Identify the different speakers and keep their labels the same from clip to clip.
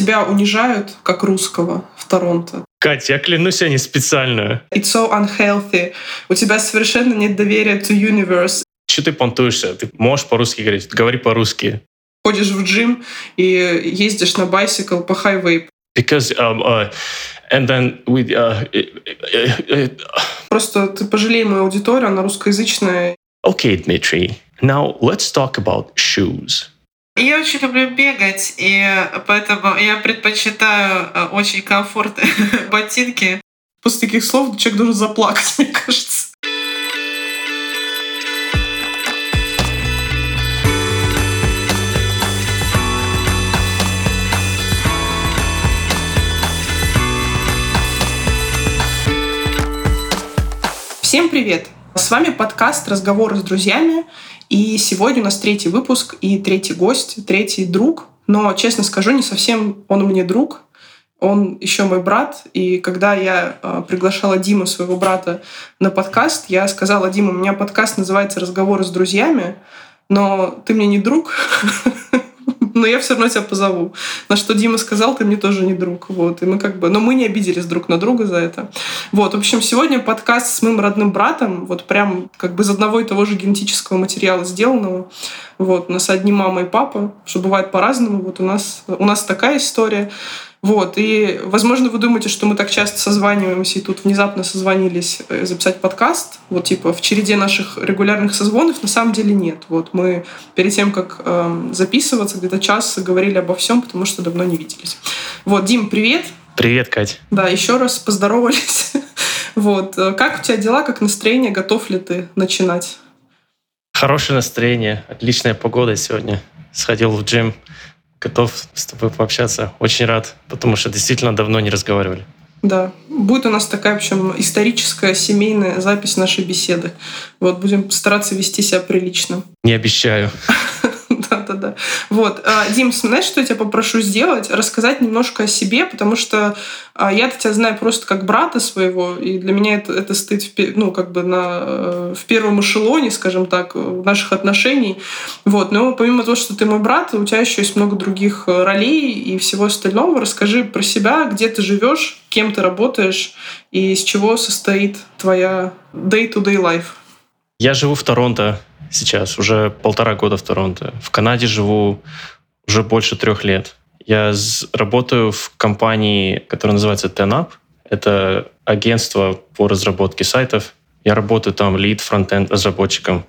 Speaker 1: тебя унижают как русского в Торонто.
Speaker 2: Катя, я клянусь, я не специально.
Speaker 1: It's so unhealthy. У тебя совершенно нет доверия to universe.
Speaker 2: Что ты понтуешься? Ты можешь по-русски говорить? Говори по-русски.
Speaker 1: Ходишь в джим и ездишь на bicycle по хайвей.
Speaker 2: Because um, uh, and then we, uh,
Speaker 1: Просто ты пожалей мою аудиторию, она русскоязычная.
Speaker 2: Okay, Dmitry. Now let's talk about shoes.
Speaker 3: Я очень люблю бегать, и поэтому я предпочитаю э, очень комфортные ботинки.
Speaker 1: После таких слов человек должен заплакать, мне кажется. Всем привет! С вами подкаст «Разговоры с друзьями». И сегодня у нас третий выпуск и третий гость, третий друг. Но, честно скажу, не совсем он мне друг. Он еще мой брат. И когда я э, приглашала Диму, своего брата, на подкаст, я сказала, Дима, у меня подкаст называется «Разговоры с друзьями», но ты мне не друг, но я все равно тебя позову. На что Дима сказал, ты мне тоже не друг. Вот. И мы как бы, но мы не обиделись друг на друга за это. Вот. В общем, сегодня подкаст с моим родным братом, вот прям как бы из одного и того же генетического материала сделанного. Вот. У нас одни мама и папа, что бывает по-разному. Вот у нас, у нас такая история. Вот, и, возможно, вы думаете, что мы так часто созваниваемся, и тут внезапно созвонились э, записать подкаст, вот, типа, в череде наших регулярных созвонов, на самом деле нет. Вот, мы перед тем, как э, записываться, где-то час говорили обо всем, потому что давно не виделись. Вот, Дим, привет!
Speaker 2: Привет, Кать!
Speaker 1: Да, еще раз поздоровались. вот, э, как у тебя дела, как настроение, готов ли ты начинать?
Speaker 2: Хорошее настроение, отличная погода сегодня. Сходил в джим, готов с тобой пообщаться. Очень рад, потому что действительно давно не разговаривали.
Speaker 1: Да, будет у нас такая, в общем, историческая семейная запись нашей беседы. Вот, будем стараться вести себя прилично.
Speaker 2: Не обещаю.
Speaker 1: Да-да-да. Вот. А, Дим, знаешь, что я тебя попрошу сделать? Рассказать немножко о себе, потому что а, я-то тебя знаю просто как брата своего, и для меня это, это стоит в, ну, как бы на, э, в первом эшелоне, скажем так, наших отношений. Вот. Но помимо того, что ты мой брат, у тебя еще есть много других э, ролей и всего остального. Расскажи про себя, где ты живешь, кем ты работаешь и из чего состоит твоя day-to-day life.
Speaker 2: Я живу в Торонто сейчас, уже полтора года в Торонто. В Канаде живу уже больше трех лет. Я работаю в компании, которая называется TenUp. Это агентство по разработке сайтов. Я работаю там lead frontend разработчиком.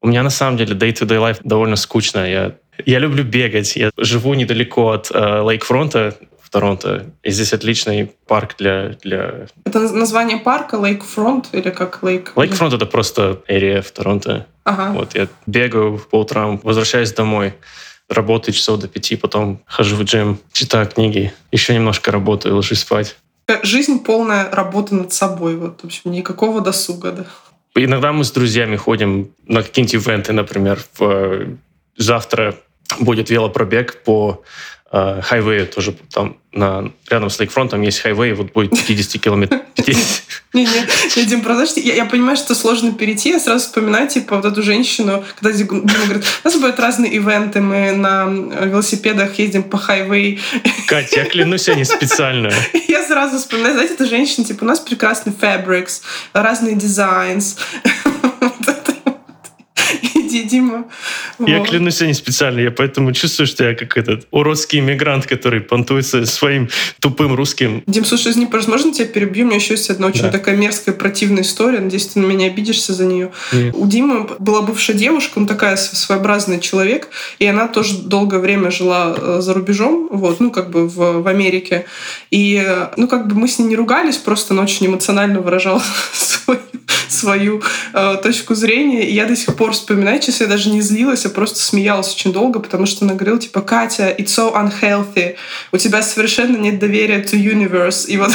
Speaker 2: У меня на самом деле day-to-day life довольно скучно. Я, я люблю бегать. Я живу недалеко от э, lakefront а, Торонто. И здесь отличный парк для... для...
Speaker 1: Это название парка Lakefront или как Lake?
Speaker 2: Lakefront — это просто area в Торонто.
Speaker 1: Ага.
Speaker 2: Вот я бегаю по утрам, возвращаюсь домой, работаю часов до пяти, потом хожу в джим, читаю книги, еще немножко работаю, ложусь спать.
Speaker 1: Жизнь полная работы над собой. Вот, в общем, никакого досуга, да.
Speaker 2: Иногда мы с друзьями ходим на какие-нибудь ивенты, например, в... завтра будет велопробег по Э, хайвей тоже там на, рядом с lakefront ом есть highway, вот будет 50 километров.
Speaker 1: Не-не, Дим, знаешь, я, я понимаю, что сложно перейти, я сразу вспоминаю, типа, вот эту женщину, когда Дима говорит, у нас будут разные ивенты, мы на велосипедах ездим по хайвей.
Speaker 2: Катя, я клянусь, я не специально.
Speaker 1: Я сразу вспоминаю, знаете, эта женщина, типа, у нас прекрасный fabrics, разные дизайнс. Дима.
Speaker 2: Я вот. клянусь, я не специально. Я поэтому чувствую, что я как этот уродский иммигрант, который понтуется своим тупым русским.
Speaker 1: Дим, слушай, извини, пожалуйста, можно тебя перебью? У меня еще есть одна очень да. такая мерзкая, противная история. Надеюсь, ты на меня обидишься за нее. Нет. У Димы была бывшая девушка, он такая своеобразный человек, и она тоже долгое время жила э, за рубежом, вот, ну, как бы в, в Америке. И, э, ну, как бы мы с ней не ругались, просто она очень эмоционально выражала свою, свою э, точку зрения. И я до сих пор вспоминаю, честно, я даже не злилась, а просто смеялась очень долго, потому что она говорила, типа, Катя, it's so unhealthy, у тебя совершенно нет доверия to universe. И вот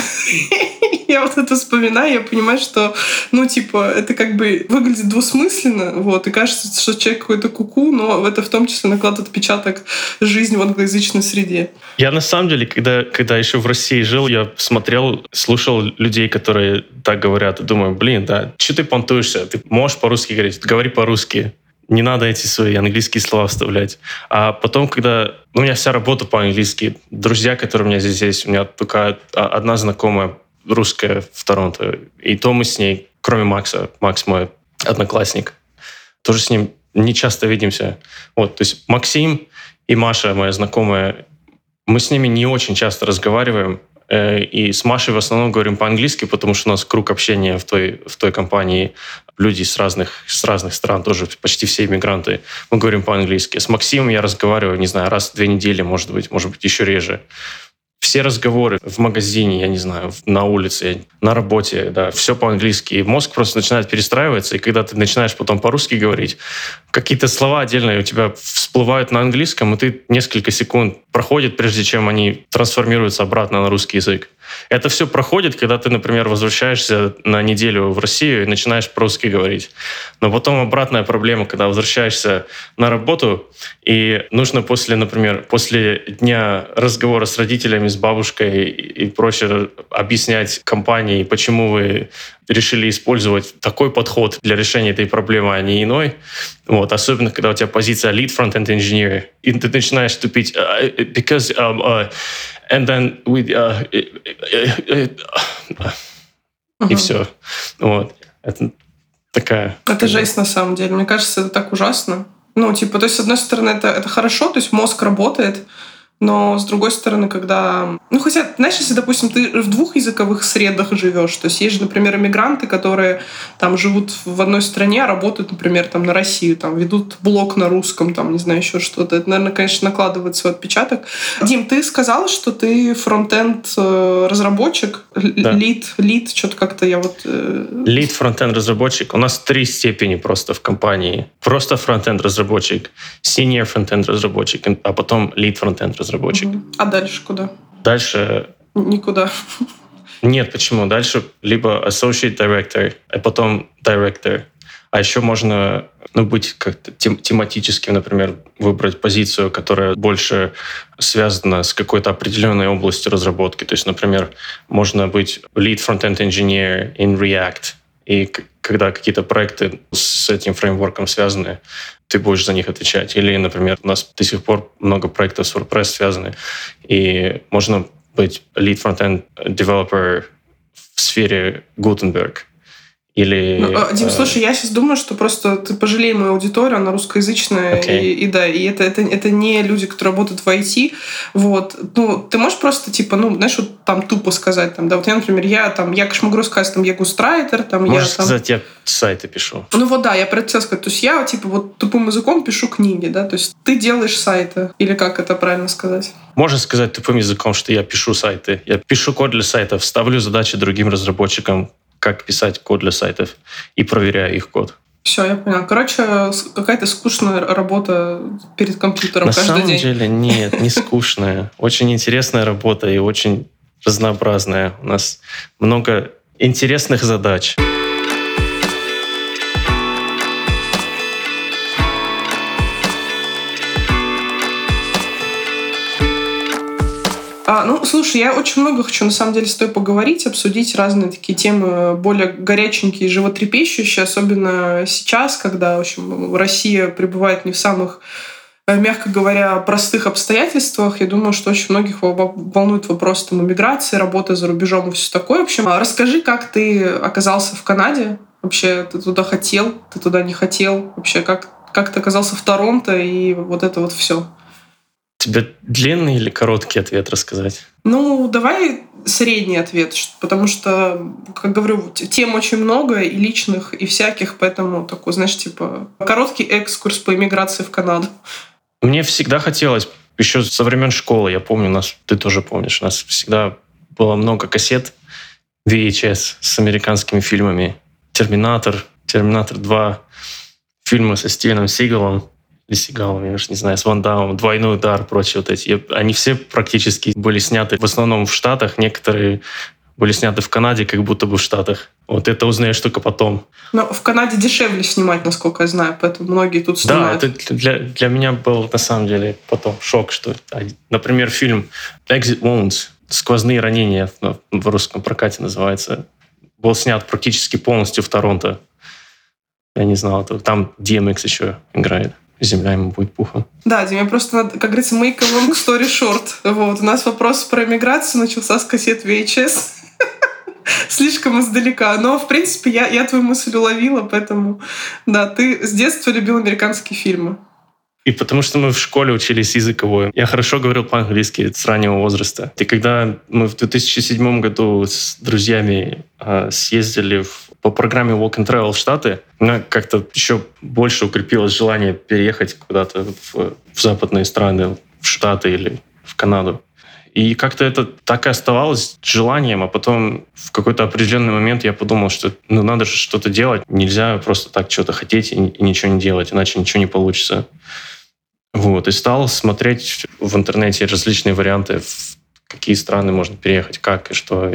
Speaker 1: я вот это вспоминаю, я понимаю, что, ну, типа, это как бы выглядит двусмысленно, вот, и кажется, что человек какой-то куку, но это в том числе накладывает отпечаток жизни в англоязычной среде.
Speaker 2: Я на самом деле, когда, когда еще в России жил, я смотрел, слушал людей, которые так говорят, думаю, блин, да, что ты понтуешься? Ты можешь по-русски говорить? Говори по-русски не надо эти свои английские слова вставлять. А потом, когда... Ну, у меня вся работа по-английски. Друзья, которые у меня здесь есть, у меня только одна знакомая русская в Торонто. И то мы с ней, кроме Макса, Макс мой одноклассник, тоже с ним не часто видимся. Вот, то есть Максим и Маша, моя знакомая, мы с ними не очень часто разговариваем, и с Машей в основном говорим по-английски, потому что у нас круг общения в той, в той компании люди с разных, с разных стран, тоже почти все иммигранты. Мы говорим по-английски. С Максимом я разговариваю, не знаю, раз в две недели, может быть, может быть, еще реже все разговоры в магазине, я не знаю, на улице, на работе, да, все по-английски. И мозг просто начинает перестраиваться, и когда ты начинаешь потом по-русски говорить, какие-то слова отдельные у тебя всплывают на английском, и ты несколько секунд проходит, прежде чем они трансформируются обратно на русский язык. Это все проходит, когда ты, например, возвращаешься на неделю в Россию и начинаешь по-русски говорить. Но потом обратная проблема, когда возвращаешься на работу, и нужно после, например, после дня разговора с родителями, с бабушкой и прочее объяснять компании, почему вы решили использовать такой подход для решения этой проблемы, а не иной. Вот. Особенно, когда у тебя позиция lead front-end engineer, и ты начинаешь тупить uh, because um, uh, and then we uh, uh, и все. Вот. Это такая...
Speaker 1: Это жесть на самом деле. Мне кажется, это так ужасно. Ну, типа, то есть, с одной стороны, это, это хорошо, то есть мозг работает, но, с другой стороны, когда... Ну, хотя, знаешь, если, допустим, ты в двух языковых средах живешь, то есть есть же, например, иммигранты, которые там живут в одной стране, а работают, например, там на Россию, там ведут блог на русском, там, не знаю, еще что-то. Это, наверное, конечно, накладывает свой отпечаток. Дим, ты сказал, что ты фронтенд э, разработчик, да. лид, лид, что-то как-то я вот... Э,
Speaker 2: лид фронтенд разработчик. У нас три степени просто в компании. Просто фронтенд разработчик, senior фронтенд разработчик, а потом лид фронтенд разработчик разработчик.
Speaker 1: А дальше куда?
Speaker 2: Дальше...
Speaker 1: Никуда.
Speaker 2: Нет, почему? Дальше либо associate director, а потом director. А еще можно ну, быть как-то тем, тематическим, например, выбрать позицию, которая больше связана с какой-то определенной областью разработки. То есть, например, можно быть lead front-end engineer in React, и когда какие-то проекты с этим фреймворком связаны, ты будешь за них отвечать. Или, например, у нас до сих пор много проектов с WordPress связаны, и можно быть lead front-end developer в сфере Gutenberg. Или,
Speaker 1: ну, Дим, э... слушай, я сейчас думаю, что просто ты пожалей мою аудиторию, она русскоязычная, okay. и, и да, и это, это, это не люди, которые работают в IT. Вот. Ну, ты можешь просто, типа, ну, знаешь, вот там тупо сказать, там, да, вот я, например, я там, я, конечно, могу сказать, там, я густрайтер, там,
Speaker 2: Можешь
Speaker 1: я там...
Speaker 2: сказать, я сайты пишу.
Speaker 1: Ну вот да, я про это сказать. То есть я, типа, вот тупым языком пишу книги, да, то есть ты делаешь сайты, или как это правильно сказать?
Speaker 2: Можно сказать тупым языком, что я пишу сайты. Я пишу код для сайтов, ставлю задачи другим разработчикам, как писать код для сайтов и проверяю их код.
Speaker 1: Все, я понял. Короче, какая-то скучная работа перед компьютером
Speaker 2: На
Speaker 1: каждый
Speaker 2: день.
Speaker 1: На
Speaker 2: самом деле нет, не скучная. Очень интересная работа и очень разнообразная. У нас много интересных задач.
Speaker 1: А, ну, слушай, я очень много хочу на самом деле с тобой поговорить, обсудить разные такие темы более горяченькие, животрепещущие, особенно сейчас, когда, в общем, Россия пребывает не в самых э, мягко говоря, простых обстоятельствах. Я думаю, что очень многих волнует вопрос там, иммиграции, работы за рубежом и все такое. В общем, а расскажи, как ты оказался в Канаде? Вообще, ты туда хотел, ты туда не хотел? Вообще, как, как ты оказался в Торонто и вот это вот все?
Speaker 2: Тебе длинный или короткий ответ рассказать?
Speaker 1: Ну, давай средний ответ, потому что, как говорю, тем очень много, и личных, и всяких, поэтому такой, знаешь, типа короткий экскурс по иммиграции в Канаду.
Speaker 2: Мне всегда хотелось, еще со времен школы, я помню, нас, ты тоже помнишь, у нас всегда было много кассет VHS с американскими фильмами. «Терминатор», «Терминатор 2», фильмы со Стивеном Сигалом Сигалом, я уж не знаю, с Ван Дамом, «Двойной удар», прочие вот эти. Они все практически были сняты в основном в Штатах, некоторые были сняты в Канаде, как будто бы в Штатах. Вот это узнаешь только потом.
Speaker 1: Но в Канаде дешевле снимать, насколько я знаю, поэтому многие тут снимают.
Speaker 2: Да, это для, для меня был на самом деле потом шок, что, например, фильм «Exit Wounds», «Сквозные ранения» в русском прокате называется, был снят практически полностью в Торонто. Я не знал этого. Там DMX еще играет. Земля ему будет пухом.
Speaker 1: Да, Диме, просто надо, как говорится, make a long story short. Вот. У нас вопрос про миграцию начался с кассет VHS. Слишком издалека. Но, в принципе, я, я твою мысль уловила, поэтому, да, ты с детства любил американские фильмы.
Speaker 2: И потому что мы в школе учились языковой. Я хорошо говорил по-английски с раннего возраста. И когда мы в 2007 году с друзьями э, съездили в, по программе Walk and Travel в Штаты, у меня как-то еще больше укрепилось желание переехать куда-то в, в западные страны, в Штаты или в Канаду. И как-то это так и оставалось желанием, а потом в какой-то определенный момент я подумал, что ну надо же что-то делать, нельзя просто так что-то хотеть и, и ничего не делать, иначе ничего не получится. Вот, и стал смотреть в интернете различные варианты, какие страны можно переехать, как и что.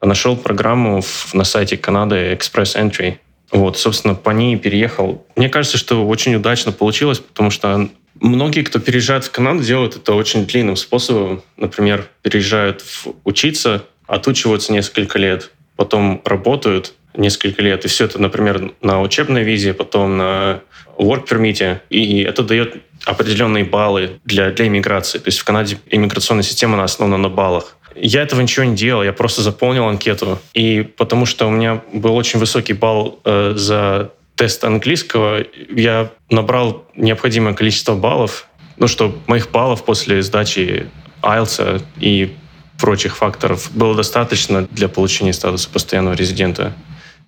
Speaker 2: Нашел программу на сайте Канады Express Entry. Вот, собственно, по ней переехал. Мне кажется, что очень удачно получилось, потому что многие, кто переезжает в Канаду, делают это очень длинным способом. Например, переезжают в учиться, отучиваются несколько лет, потом работают несколько лет. И все это, например, на учебной визе, потом на work permit. И это дает определенные баллы для, для иммиграции. То есть в Канаде иммиграционная система она основана на баллах. Я этого ничего не делал, я просто заполнил анкету. И потому что у меня был очень высокий балл э, за тест английского, я набрал необходимое количество баллов, ну, что моих баллов после сдачи IELTS и прочих факторов было достаточно для получения статуса постоянного резидента.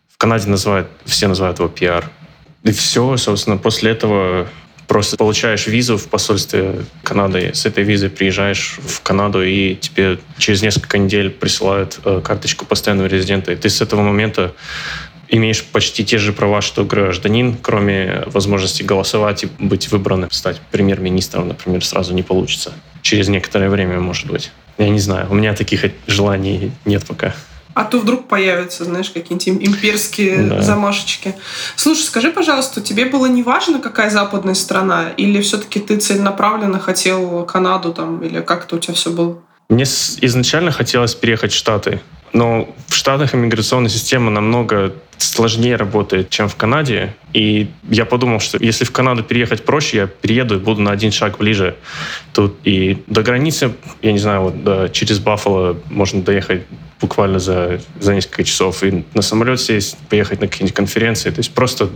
Speaker 2: В Канаде называют, все называют его PR. И все, собственно, после этого Просто получаешь визу в посольстве Канады, с этой визой приезжаешь в Канаду, и тебе через несколько недель присылают э, карточку постоянного резидента. И ты с этого момента имеешь почти те же права, что гражданин, кроме возможности голосовать и быть выбранным, стать премьер-министром, например, сразу не получится. Через некоторое время, может быть. Я не знаю, у меня таких желаний нет пока.
Speaker 1: А то вдруг появятся, знаешь, какие-нибудь имперские да. замашечки. Слушай, скажи, пожалуйста, тебе было не важно, какая западная страна, или все-таки ты целенаправленно хотел Канаду там, или как это у тебя все было?
Speaker 2: Мне изначально хотелось переехать в Штаты, но в Штатах иммиграционная система намного сложнее работает, чем в Канаде. И я подумал, что если в Канаду переехать проще, я перееду и буду на один шаг ближе. Тут и до границы, я не знаю, вот до, через Баффало можно доехать буквально за, за несколько часов. И на самолет сесть, поехать на какие-нибудь конференции. То есть просто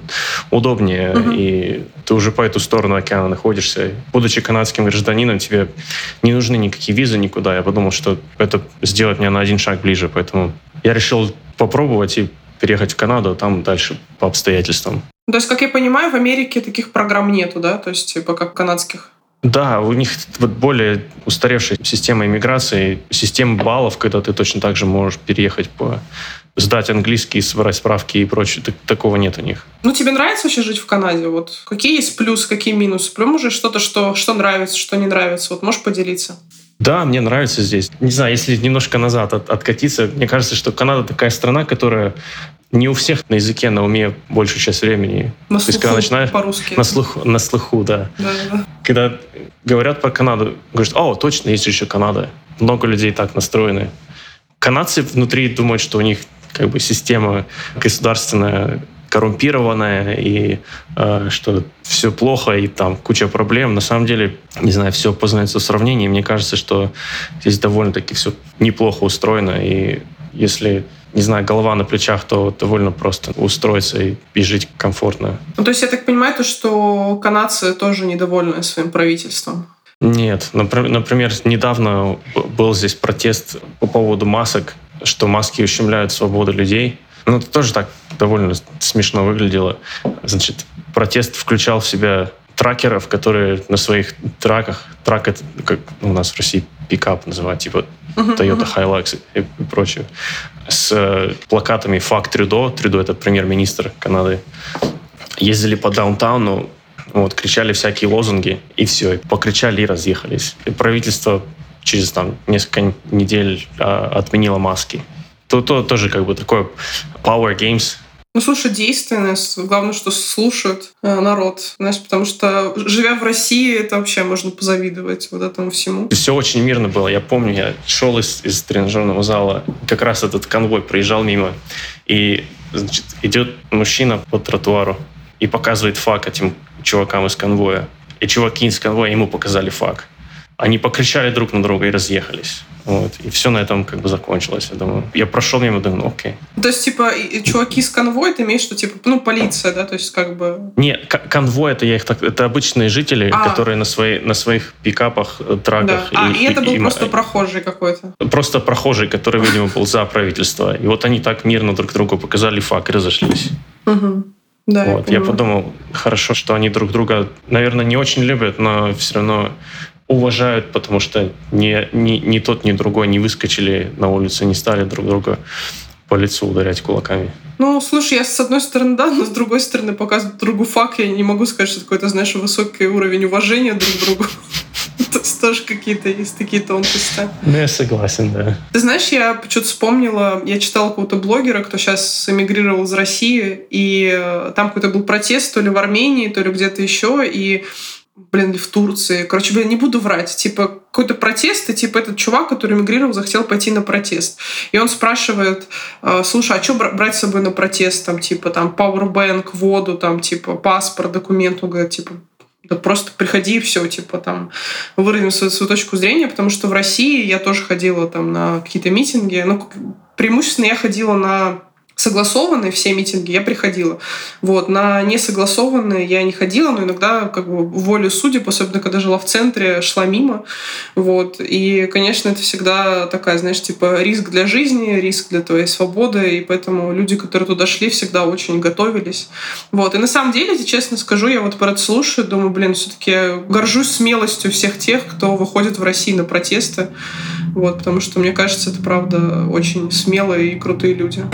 Speaker 2: удобнее. Uh-huh. И ты уже по эту сторону океана находишься. Будучи канадским гражданином, тебе не нужны никакие визы никуда. Я подумал, что это сделать меня на один шаг ближе. Поэтому я решил попробовать и переехать в Канаду, а там дальше по обстоятельствам.
Speaker 1: То есть, как я понимаю, в Америке таких программ нету, да? То есть, типа, как канадских?
Speaker 2: Да, у них вот более устаревшая система иммиграции, система баллов, когда ты точно так же можешь переехать по сдать английский, собрать справки и прочее. Так, такого нет у них.
Speaker 1: Ну, тебе нравится вообще жить в Канаде? Вот какие есть плюсы, какие минусы? Прям уже что-то, что, что нравится, что не нравится. Вот можешь поделиться?
Speaker 2: Да, мне нравится здесь. Не знаю, если немножко назад от, откатиться, мне кажется, что Канада такая страна, которая не у всех на языке, на уме большую часть времени.
Speaker 1: На слуху,
Speaker 2: когда начинаешь,
Speaker 1: по-русски.
Speaker 2: На слуху, на слуху, да.
Speaker 1: да, да.
Speaker 2: Когда говорят про Канаду, говорят, о, точно, есть еще Канада. Много людей так настроены. Канадцы внутри думают, что у них как бы система государственная коррумпированная и э, что все плохо и там куча проблем. На самом деле, не знаю, все познается в сравнении. Мне кажется, что здесь довольно-таки все неплохо устроено. И если не знаю, голова на плечах, то довольно просто устроиться и, и жить комфортно.
Speaker 1: Ну, то есть я так понимаю, то, что канадцы тоже недовольны своим правительством?
Speaker 2: Нет. Например, недавно был здесь протест по поводу масок, что маски ущемляют свободу людей. Ну, это тоже так довольно смешно выглядело. Значит, протест включал в себя тракеров, которые на своих траках, трак это как у нас в России пикап называют, типа Toyota Hilux и прочее, с э, плакатами «Факт Трюдо», Трюдо — это премьер-министр Канады, ездили по даунтауну, вот, кричали всякие лозунги, и все, и покричали и разъехались. И правительство через там несколько недель а, отменило маски. То, то тоже как бы такое power games,
Speaker 1: ну, слушай, действенность. Главное, что слушают э, народ. Знаешь, потому что, живя в России, это вообще можно позавидовать вот этому всему.
Speaker 2: Все очень мирно было. Я помню, я шел из, из тренажерного зала, как раз этот конвой проезжал мимо, и значит, идет мужчина по тротуару, и показывает фак этим чувакам из конвоя. И чуваки из конвоя ему показали фак. Они покричали друг на друга и разъехались. Вот. И все на этом как бы закончилось. Я думаю, я прошел мимо, думаю, ну окей.
Speaker 1: То есть, типа, чуваки с конвоя, ты имеешь, что, типа, ну, полиция, да? То есть, как бы...
Speaker 2: Не, конвой, это я их так... Это обычные жители, а. которые на, свои, на своих пикапах, э, траках...
Speaker 1: Да. А, и, и это был и, просто и, прохожий какой-то?
Speaker 2: Просто прохожий, который, видимо, был за правительство. И вот они так мирно друг другу показали факт и разошлись.
Speaker 1: Угу. Да,
Speaker 2: вот. я, я подумал, хорошо, что они друг друга, наверное, не очень любят, но все равно уважают, потому что ни, ни, ни тот, ни другой не выскочили на улицу, не стали друг друга по лицу ударять кулаками.
Speaker 1: Ну, слушай, я с одной стороны, да, но с другой стороны, показывать другу факт, я не могу сказать, что какой-то, знаешь, высокий уровень уважения друг к другу. Есть тоже какие-то есть такие тонкости.
Speaker 2: Ну, я согласен, да.
Speaker 1: Ты знаешь, я что-то вспомнила, я читала какого-то блогера, кто сейчас эмигрировал из России, и там какой-то был протест то ли в Армении, то ли где-то еще, и блин, в Турции. Короче, блин, не буду врать. Типа, какой-то протест, и типа этот чувак, который эмигрировал, захотел пойти на протест. И он спрашивает, «А, слушай, а что брать с собой на протест? Там, типа, там, пауэрбэнк, воду, там, типа, паспорт, документ. Он говорит, типа, да просто приходи и все, типа там выразим свою, свою точку зрения, потому что в России я тоже ходила там на какие-то митинги, ну, преимущественно я ходила на согласованные все митинги я приходила. Вот. На несогласованные я не ходила, но иногда как бы волю судеб, особенно когда жила в центре, шла мимо. Вот. И, конечно, это всегда такая, знаешь, типа риск для жизни, риск для твоей свободы, и поэтому люди, которые туда шли, всегда очень готовились. Вот. И на самом деле, если честно скажу, я вот про это слушаю, думаю, блин, все-таки горжусь смелостью всех тех, кто выходит в России на протесты. Вот, потому что, мне кажется, это правда очень смелые и крутые люди.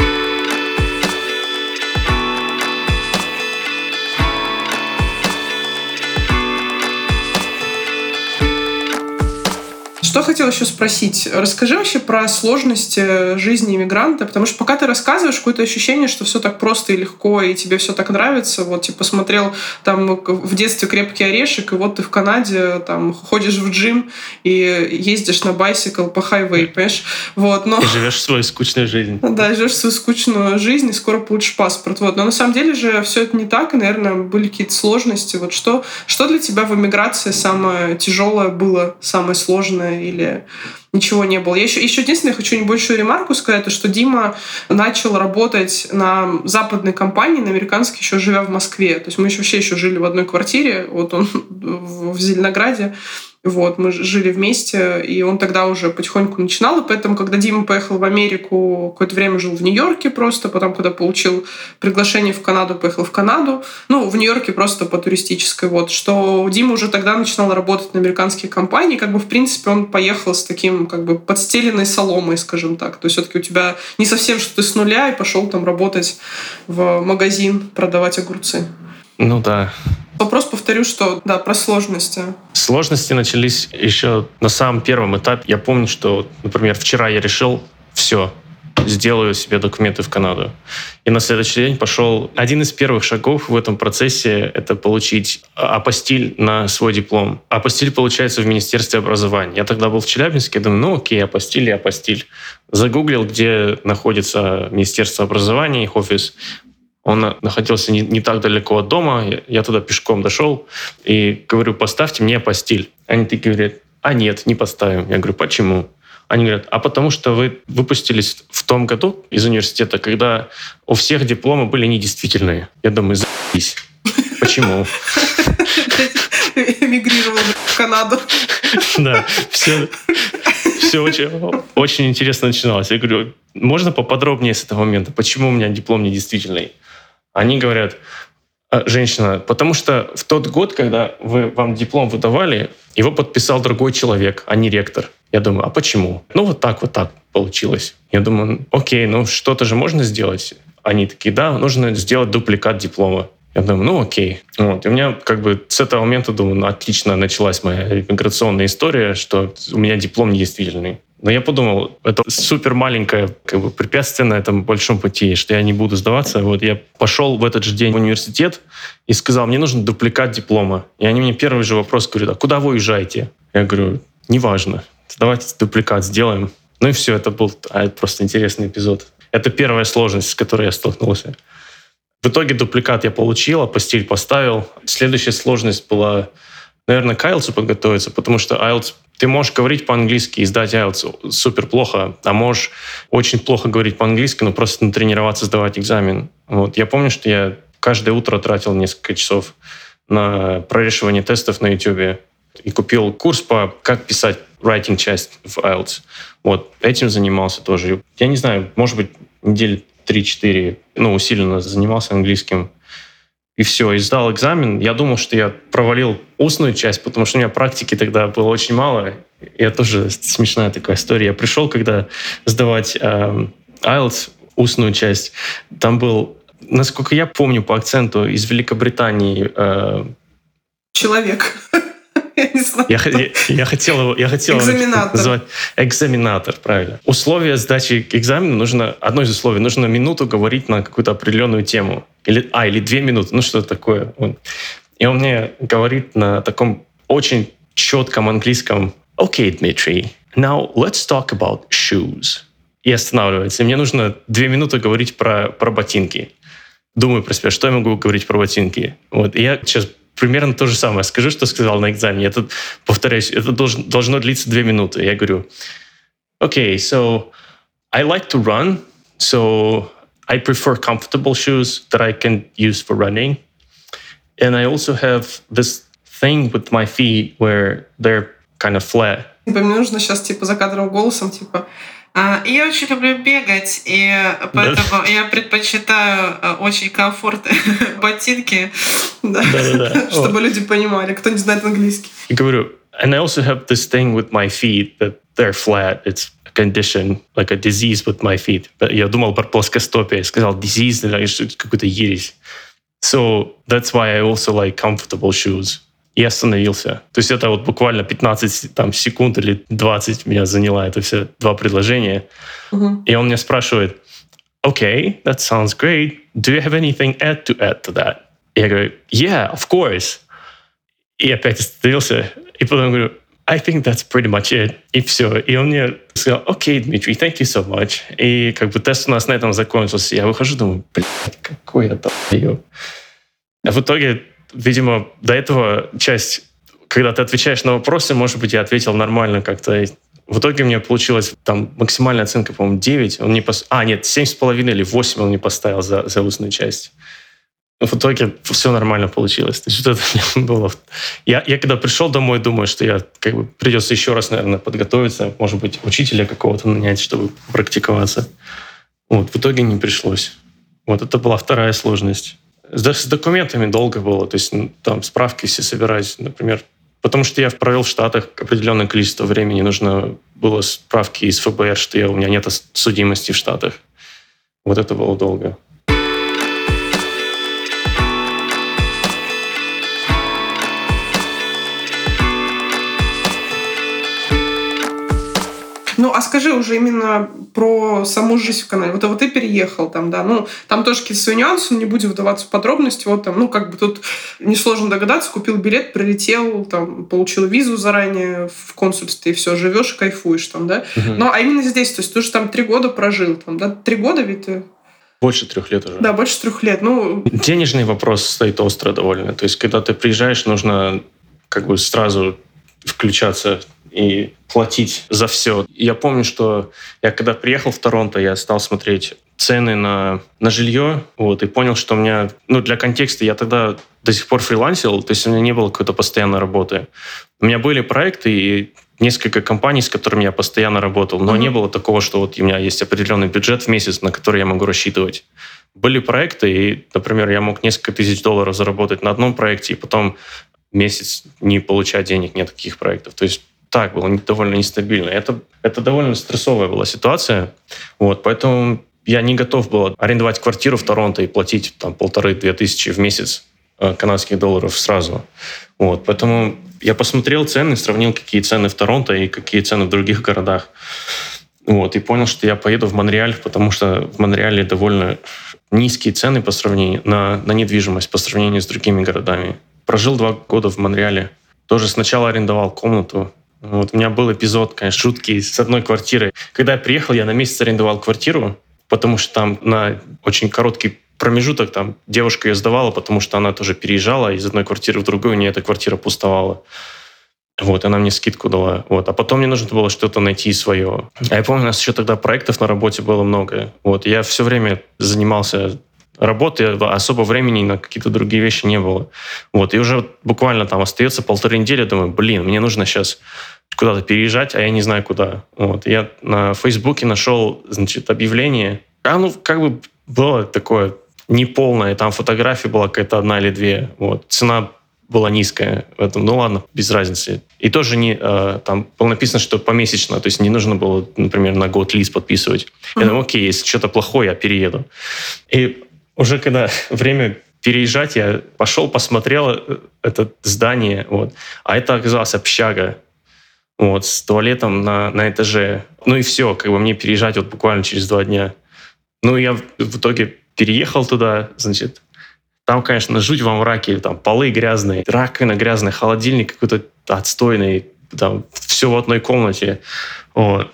Speaker 1: Что хотел еще спросить? Расскажи вообще про сложности жизни иммигранта, потому что пока ты рассказываешь, какое-то ощущение, что все так просто и легко, и тебе все так нравится. Вот, типа, смотрел там в детстве «Крепкий орешек», и вот ты в Канаде там ходишь в джим и ездишь на bicycle по highway, понимаешь? Вот, но...
Speaker 2: И живешь свою скучную жизнь.
Speaker 1: Да, живешь свою скучную жизнь, и скоро получишь паспорт. Вот. Но на самом деле же все это не так, и, наверное, были какие-то сложности. Вот что, что для тебя в эмиграции самое тяжелое было, самое сложное или ничего не было. Я еще, еще единственное, хочу небольшую ремарку сказать, то, что Дима начал работать на западной компании, на американской, еще живя в Москве. То есть мы еще вообще еще жили в одной квартире, вот он в Зеленограде, вот, мы жили вместе, и он тогда уже потихоньку начинал, и поэтому, когда Дима поехал в Америку, какое-то время жил в Нью-Йорке просто, потом, когда получил приглашение в Канаду, поехал в Канаду, ну, в Нью-Йорке просто по туристической, вот, что Дима уже тогда начинал работать на американские компании, как бы, в принципе, он поехал с таким, как бы, подстеленной соломой, скажем так, то есть все-таки у тебя не совсем что ты с нуля, и пошел там работать в магазин, продавать огурцы.
Speaker 2: Ну да.
Speaker 1: Вопрос повторю, что да, про сложности.
Speaker 2: Сложности начались еще на самом первом этапе. Я помню, что, например, вчера я решил все, сделаю себе документы в Канаду. И на следующий день пошел один из первых шагов в этом процессе — это получить апостиль на свой диплом. Апостиль получается в Министерстве образования. Я тогда был в Челябинске, думаю, ну окей, апостиль и апостиль. Загуглил, где находится Министерство образования, их офис. Он находился не, не так далеко от дома. Я, я туда пешком дошел и говорю, поставьте мне постель. Они такие говорят, а нет, не поставим. Я говорю, почему? Они говорят, а потому что вы выпустились в том году из университета, когда у всех дипломы были недействительные. Я думаю, заебись. Почему?
Speaker 1: Эмигрировал в Канаду.
Speaker 2: Да, все, все очень, очень интересно начиналось. Я говорю, можно поподробнее с этого момента? Почему у меня диплом недействительный? Они говорят, «А, женщина, потому что в тот год, когда вы, вам диплом выдавали, его подписал другой человек, а не ректор. Я думаю, а почему? Ну, вот так, вот так получилось. Я думаю, окей, ну что-то же можно сделать? Они такие, да, нужно сделать дупликат диплома. Я думаю, ну окей. Вот. И у меня как бы с этого момента, думаю, ну, отлично началась моя миграционная история, что у меня диплом недействительный. Но я подумал, это супер маленькое как бы, препятствие на этом большом пути, что я не буду сдаваться. Вот я пошел в этот же день в университет и сказал, мне нужен дупликат диплома. И они мне первый же вопрос говорят, а куда вы уезжаете? Я говорю, неважно, давайте дупликат сделаем. Ну и все, это был а, это просто интересный эпизод. Это первая сложность, с которой я столкнулся. В итоге дупликат я получил, апостиль поставил. Следующая сложность была, наверное, к IELTS подготовиться, потому что IELTS ты можешь говорить по-английски и сдать IELTS супер плохо, а можешь очень плохо говорить по-английски, но просто натренироваться сдавать экзамен. Вот. Я помню, что я каждое утро тратил несколько часов на прорешивание тестов на YouTube и купил курс по как писать writing часть в IELTS. Вот, этим занимался тоже. Я не знаю, может быть, недель 3-4, ну, усиленно занимался английским. И все, и сдал экзамен. Я думал, что я провалил устную часть, потому что у меня практики тогда было очень мало. Я тоже смешная такая история. Я пришел, когда сдавать э, IELTS, устную часть, там был, насколько я помню по акценту, из Великобритании э,
Speaker 1: человек.
Speaker 2: Я, не знаю. Я, я, я хотел его, я хотел
Speaker 1: экзаменатор.
Speaker 2: назвать экзаменатор, правильно. Условия сдачи экзамена нужно, одно из условий, нужно минуту говорить на какую-то определенную тему. Или, а, или две минуты, ну что такое. И он мне говорит на таком очень четком английском, окей, okay, Дмитрий, now let's talk about shoes. И останавливается. И мне нужно две минуты говорить про, про ботинки. Думаю про себя, что я могу говорить про ботинки. Вот. И я сейчас примерно то же самое. Скажи, что сказал на экзамене. Это, повторяюсь, это должен, должно длиться две минуты. Я говорю, okay, so I like to run, so I prefer comfortable shoes that I can use for running. And I also have this thing with my feet where they're kind of flat.
Speaker 1: Мне нужно сейчас типа за кадровым голосом типа
Speaker 3: а, я очень люблю бегать, и поэтому да. я предпочитаю э, очень комфортные ботинки,
Speaker 1: да. чтобы люди понимали, кто не знает английский.
Speaker 2: И говорю, and I also have this thing with my feet that they're flat. It's a condition, like a disease with my feet. Я думал про плоскостопие, сказал disease, какую-то ересь. So that's why I also like comfortable shoes и остановился. То есть это вот буквально 15 там, секунд или 20 меня заняло это все два предложения. Uh-huh. И он меня спрашивает, okay, that sounds great. Do you have anything add to add to that? И я говорю, yeah, of course. И опять остановился. И потом говорю, I think that's pretty much it. И все. И он мне сказал, окей, Дмитрий, thank you so much. И как бы тест у нас на этом закончился. Я выхожу, думаю, блядь, какой я там А в итоге видимо, до этого часть, когда ты отвечаешь на вопросы, может быть, я ответил нормально как-то. В итоге у меня получилась там максимальная оценка, по-моему, 9. Он не пос... А, нет, 7,5 или 8 он не поставил за, за устную часть. В итоге все нормально получилось. То есть вот это было... Я, я когда пришел домой, думаю, что я как бы придется еще раз, наверное, подготовиться, может быть, учителя какого-то нанять, чтобы практиковаться. Вот, в итоге не пришлось. Вот это была вторая сложность. С документами долго было, то есть ну, там справки все собирать, например, потому что я провел в Штатах определенное количество времени, нужно было справки из ФБР, что я, у меня нет судимости в Штатах. Вот это было долго.
Speaker 1: Ну, а скажи уже именно про саму жизнь в Канаде. Вот, а вот ты переехал там, да, ну, там тоже какие-то свои нюансы, не будем вдаваться в подробности. Вот там, ну, как бы тут несложно догадаться, купил билет, прилетел, там, получил визу заранее в консульстве, и все, живешь, кайфуешь там, да. Угу. Ну, а именно здесь, то есть ты же там три года прожил, там, да, три года ведь ты
Speaker 2: больше трех лет уже.
Speaker 1: Да, больше трех лет. Ну...
Speaker 2: Денежный вопрос стоит остро довольно. То есть, когда ты приезжаешь, нужно как бы сразу включаться и платить за все. Я помню, что я когда приехал в Торонто, я стал смотреть цены на, на жилье, вот, и понял, что у меня, ну, для контекста, я тогда до сих пор фрилансил, то есть у меня не было какой-то постоянной работы. У меня были проекты и несколько компаний, с которыми я постоянно работал, но mm-hmm. не было такого, что вот у меня есть определенный бюджет в месяц, на который я могу рассчитывать. Были проекты, и, например, я мог несколько тысяч долларов заработать на одном проекте, и потом месяц не получать денег, нет таких проектов. То есть так было довольно нестабильно. Это, это довольно стрессовая была ситуация. Вот, поэтому я не готов был арендовать квартиру в Торонто и платить там полторы-две тысячи в месяц э, канадских долларов сразу. Вот, поэтому я посмотрел цены, сравнил, какие цены в Торонто и какие цены в других городах. Вот, и понял, что я поеду в Монреаль, потому что в Монреале довольно низкие цены по сравнению на, на недвижимость по сравнению с другими городами. Прожил два года в Монреале. Тоже сначала арендовал комнату, вот у меня был эпизод, конечно, жуткий с одной квартирой. Когда я приехал, я на месяц арендовал квартиру, потому что там на очень короткий промежуток там девушка ее сдавала, потому что она тоже переезжала из одной квартиры в другую, у нее эта квартира пустовала. Вот, она мне скидку дала. Вот. А потом мне нужно было что-то найти свое. А я помню, у нас еще тогда проектов на работе было много. Вот. Я все время занимался работой, особо времени на какие-то другие вещи не было. Вот. И уже буквально там остается полторы недели, думаю, блин, мне нужно сейчас куда-то переезжать, а я не знаю куда. Вот. Я на Фейсбуке нашел, значит, объявление. А ну, как бы было такое неполное, там фотография была какая-то одна или две. Вот. Цена была низкая в этом. Ну ладно, без разницы. И тоже не, э, там было написано, что помесячно, то есть не нужно было, например, на год лист подписывать. Mm-hmm. Я думаю, окей, если что-то плохое, я перееду. И уже когда время переезжать, я пошел, посмотрел э, это здание, вот. а это оказалось общага, вот, с туалетом на, на этаже. Ну и все, как бы мне переезжать вот буквально через два дня. Ну, я в итоге переехал туда, значит, там, конечно, жуть во мраке, там полы грязные, раковина грязная, холодильник какой-то отстойный, там все в одной комнате. Вот.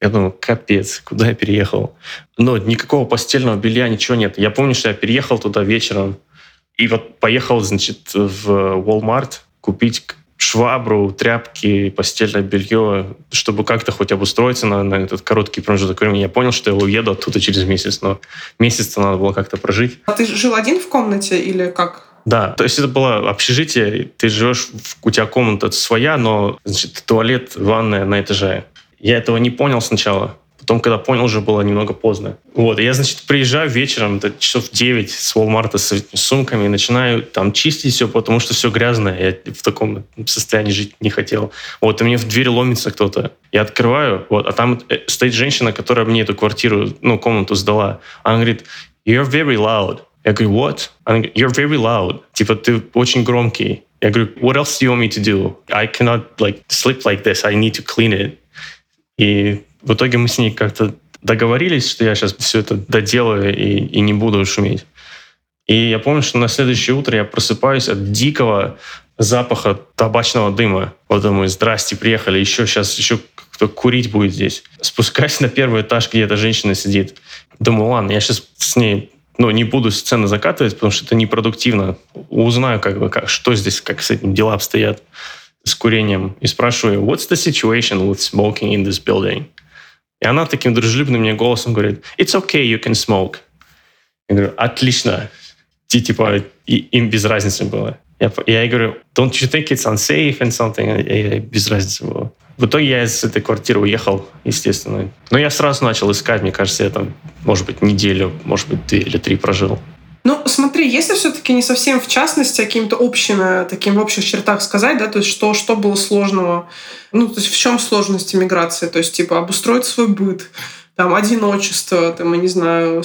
Speaker 2: Я думаю, капец, куда я переехал? Но никакого постельного белья, ничего нет. Я помню, что я переехал туда вечером и вот поехал, значит, в Walmart купить швабру, тряпки, постельное белье, чтобы как-то хоть обустроиться на, на этот короткий промежуток времени. Я понял, что я уеду оттуда через месяц, но месяц-то надо было как-то прожить.
Speaker 1: А ты жил один в комнате или как?
Speaker 2: Да, то есть это было общежитие, ты живешь, у тебя комната своя, но значит, туалет, ванная на этаже. Я этого не понял сначала. Потом, когда понял, уже было немного поздно. Вот, я, значит, приезжаю вечером, до часов 9 с Walmart с сумками, и начинаю там чистить все, потому что все грязное. Я в таком состоянии жить не хотел. Вот, и мне в дверь ломится кто-то. Я открываю, вот, а там э, стоит женщина, которая мне эту квартиру, ну, комнату сдала. Она говорит, you're very loud. Я говорю, what? Она говорит, you're very loud. Типа, ты очень громкий. Я говорю, what else do you want me to do? I cannot like sleep like this. I need to clean it. И в итоге мы с ней как-то договорились, что я сейчас все это доделаю и, и не буду шуметь. И я помню, что на следующее утро я просыпаюсь от дикого запаха табачного дыма. Вот думаю, здрасте, приехали, еще сейчас еще кто курить будет здесь. Спускаюсь на первый этаж, где эта женщина сидит. Думаю, ладно, я сейчас с ней ну, не буду сцены закатывать, потому что это непродуктивно. Узнаю, как бы, как, что здесь, как с этим дела обстоят с курением. И спрашиваю, what's the situation with smoking in this building? И она таким дружелюбным мне голосом говорит, it's okay, you can smoke. Я говорю, отлично. И, типа, и, им без разницы было. Я, я ей говорю, don't you think it's unsafe and something? И, и без разницы было. В итоге я из этой квартиры уехал, естественно. Но я сразу начал искать, мне кажется, я там, может быть, неделю, может быть, две или три прожил.
Speaker 1: Ну, смотри, если все-таки не совсем в частности, а каким-то общими, таким в общих чертах сказать, да, то есть что, что было сложного, ну, то есть в чем сложность иммиграции, то есть, типа, обустроить свой быт, там, одиночество, там, я не знаю,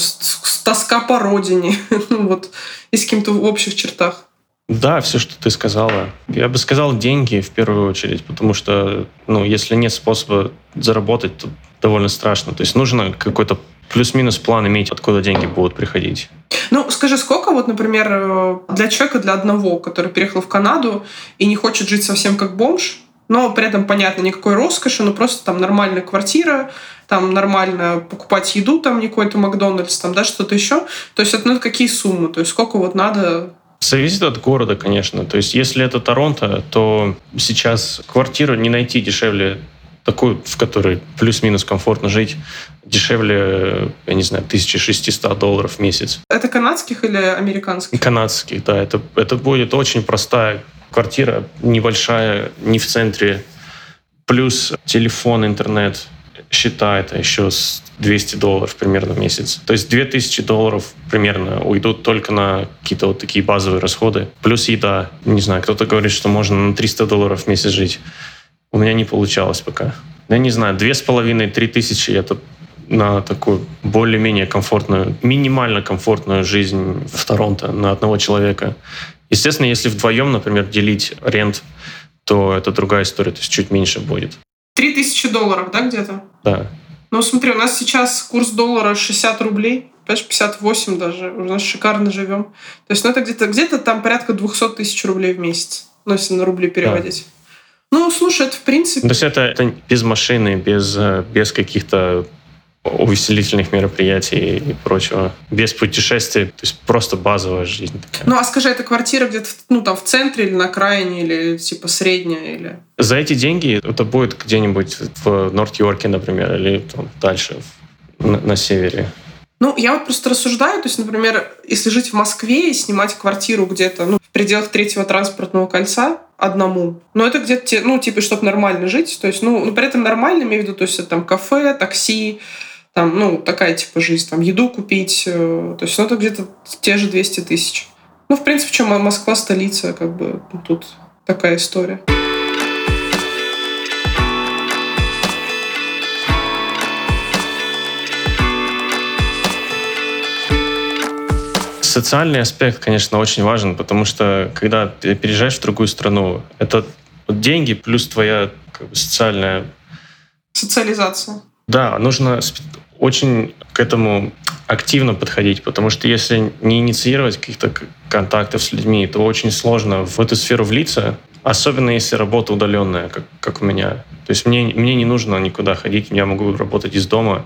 Speaker 1: тоска по родине, ну, вот, если каким-то в общих чертах.
Speaker 2: Да, все, что ты сказала. Я бы сказал деньги в первую очередь, потому что, ну, если нет способа заработать, то довольно страшно. То есть нужно какой-то плюс-минус план иметь, откуда деньги будут приходить.
Speaker 1: Ну, скажи, сколько вот, например, э, для человека, для одного, который переехал в Канаду и не хочет жить совсем как бомж, но при этом, понятно, никакой роскоши, но просто там нормальная квартира, там нормально покупать еду, там не какой-то Макдональдс, там, да, что-то еще. То есть это ну, какие суммы? То есть сколько вот надо
Speaker 2: Зависит от города, конечно. То есть, если это Торонто, то сейчас квартиру не найти дешевле такую, в которой плюс-минус комфортно жить, дешевле, я не знаю, 1600 долларов в месяц.
Speaker 1: Это канадских или американских?
Speaker 2: Канадских, да. Это, это будет очень простая квартира, небольшая, не в центре. Плюс телефон, интернет, счета это еще с 200 долларов примерно в месяц. То есть 2000 долларов примерно уйдут только на какие-то вот такие базовые расходы. Плюс еда. Не знаю, кто-то говорит, что можно на 300 долларов в месяц жить. У меня не получалось пока. Я не знаю, две с половиной, три тысячи — это на такую более-менее комфортную, минимально комфортную жизнь в Торонто на одного человека. Естественно, если вдвоем, например, делить рент, то это другая история, то есть чуть меньше будет.
Speaker 1: Три тысячи долларов, да, где-то?
Speaker 2: Да.
Speaker 1: Ну, смотри, у нас сейчас курс доллара 60 рублей, понимаешь, 58 даже. У нас шикарно живем. То есть, ну, это где-то где там порядка 200 тысяч рублей в месяц, ну, если на рубли переводить. Да. Ну, слушай, это в принципе...
Speaker 2: То есть это, это без машины, без, э, без каких-то увеселительных мероприятий и прочего. Без путешествий, то есть просто базовая жизнь. Такая.
Speaker 1: Ну, а скажи, это квартира где-то, ну, там, в центре или на окраине, или, типа, средняя, или...
Speaker 2: За эти деньги это будет где-нибудь в Норт-Йорке, например, или там, дальше, на, на севере.
Speaker 1: Ну, я вот просто рассуждаю, то есть, например, если жить в Москве и снимать квартиру где-то, ну, в пределах третьего транспортного кольца одному, но это где-то, ну, типа, чтобы нормально жить, то есть, ну, ну, при этом нормально, имею в виду, то есть, это там кафе, такси, там, ну, такая типа жизнь, там, еду купить, э, то есть, ну, это где-то те же 200 тысяч. Ну, в принципе, чем Москва столица, как бы, тут такая история.
Speaker 2: Социальный аспект, конечно, очень важен, потому что когда ты переезжаешь в другую страну, это деньги плюс твоя как бы, социальная...
Speaker 1: Социализация.
Speaker 2: Да, нужно очень к этому активно подходить, потому что если не инициировать каких-то контактов с людьми, то очень сложно в эту сферу влиться, особенно если работа удаленная, как, как у меня. То есть мне, мне не нужно никуда ходить, я могу работать из дома,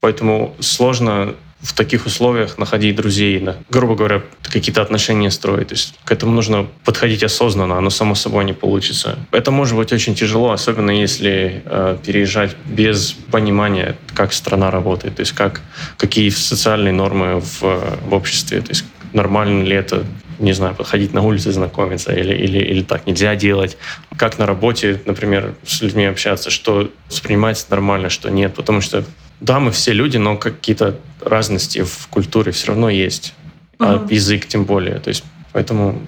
Speaker 2: поэтому сложно в таких условиях находить друзей, да, грубо говоря, какие-то отношения строить. То есть к этому нужно подходить осознанно, оно само собой не получится. Это может быть очень тяжело, особенно если э, переезжать без понимания, как страна работает, то есть как, какие социальные нормы в, в обществе, то есть нормально ли это не знаю, подходить на улице, знакомиться или, или, или так нельзя делать. Как на работе, например, с людьми общаться, что воспринимать нормально, что нет. Потому что да, мы все люди, но какие-то разности в культуре все равно есть. А угу. язык тем более. То есть поэтому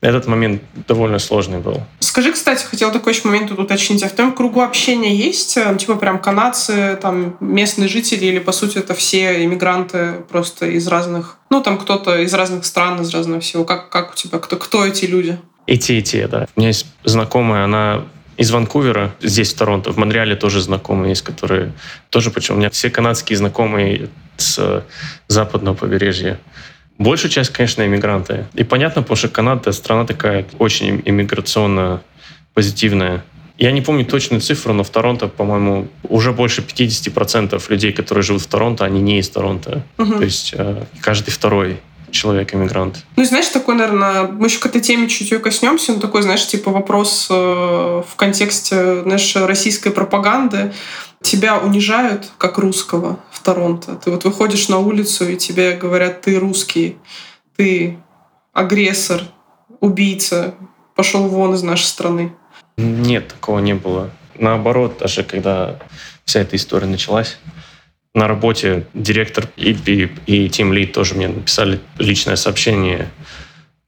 Speaker 2: этот момент довольно сложный был.
Speaker 1: Скажи, кстати, хотел такой еще момент тут уточнить. А в твоем кругу общения есть, э, типа, прям канадцы, там, местные жители, или, по сути, это все иммигранты просто из разных, ну, там, кто-то из разных стран, из разного всего? Как, как у тебя, кто, кто эти люди?
Speaker 2: И те, и те, да. У меня есть знакомая, она из Ванкувера, здесь в Торонто, в Монреале тоже знакомые есть, которые тоже, почему у меня все канадские знакомые с западного побережья. Большая часть, конечно, иммигранты. И понятно, потому что Канада страна такая очень иммиграционно позитивная. Я не помню точную цифру, но в Торонто, по-моему, уже больше 50% людей, которые живут в Торонто, они не из Торонто. Угу. То есть э, каждый второй человек-иммигрант.
Speaker 1: Ну, знаешь, такой, наверное, мы еще к этой теме чуть-чуть коснемся, но такой, знаешь, типа вопрос э, в контексте, знаешь, российской пропаганды. Тебя унижают как русского в Торонто. Ты вот выходишь на улицу, и тебе говорят, ты русский, ты агрессор, убийца, пошел вон из нашей страны.
Speaker 2: Нет, такого не было. Наоборот, даже когда вся эта история началась, на работе директор и, и, и Team Lead тоже мне написали личное сообщение,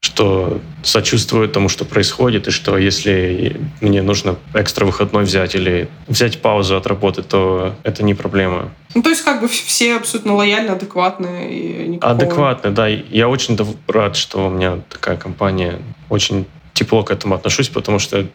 Speaker 2: что сочувствуют тому, что происходит, и что если мне нужно экстра выходной взять или взять паузу от работы, то это не проблема.
Speaker 1: Ну, то есть как бы все абсолютно лояльны, адекватны и никакого...
Speaker 2: Адекватны, да. Я очень рад, что у меня такая компания. Очень тепло к этому отношусь, потому что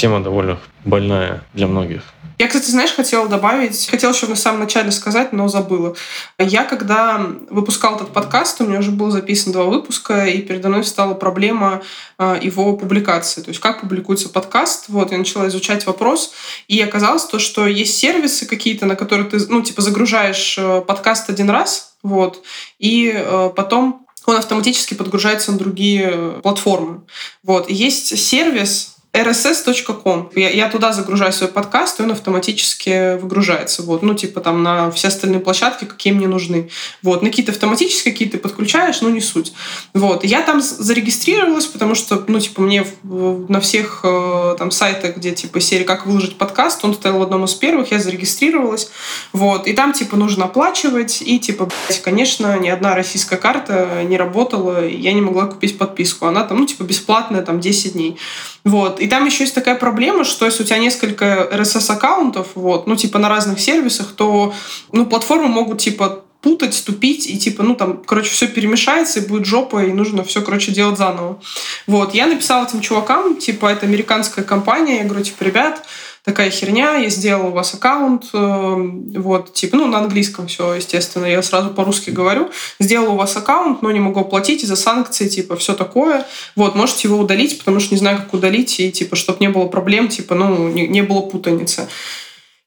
Speaker 2: тема довольно больная для многих.
Speaker 1: Я, кстати, знаешь, хотела добавить, хотела еще на самом начале сказать, но забыла. Я, когда выпускал этот подкаст, у меня уже было записано два выпуска, и передо мной стала проблема а, его публикации. То есть как публикуется подкаст. Вот, я начала изучать вопрос, и оказалось то, что есть сервисы какие-то, на которые ты, ну, типа, загружаешь э, подкаст один раз, вот, и э, потом он автоматически подгружается на другие э, платформы. Вот. И есть сервис, rss.com. Я, я туда загружаю свой подкаст, и он автоматически выгружается. Вот. Ну, типа там на все остальные площадки, какие мне нужны. Вот. На какие-то автоматически, какие ты подключаешь, но не суть. Вот. Я там зарегистрировалась, потому что, ну, типа, мне на всех э, там сайтах, где, типа, серия «Как выложить подкаст», он стоял в одном из первых, я зарегистрировалась. Вот. И там, типа, нужно оплачивать, и, типа, блядь, конечно, ни одна российская карта не работала, я не могла купить подписку. Она там, ну, типа, бесплатная, там, 10 дней. Вот. И там еще есть такая проблема, что если у тебя несколько RSS-аккаунтов, вот, ну, типа на разных сервисах, то, ну, платформы могут, типа, путать, ступить, и типа, ну там, короче, все перемешается, и будет жопа, и нужно все, короче, делать заново. Вот, я написала этим чувакам, типа, это американская компания, я говорю, типа, ребят, такая херня, я сделала у вас аккаунт, э, вот, типа, ну, на английском все, естественно, я сразу по-русски говорю, сделала у вас аккаунт, но не могу оплатить из-за санкций, типа, все такое, вот, можете его удалить, потому что не знаю, как удалить, и, типа, чтобы не было проблем, типа, ну, не, не было путаницы.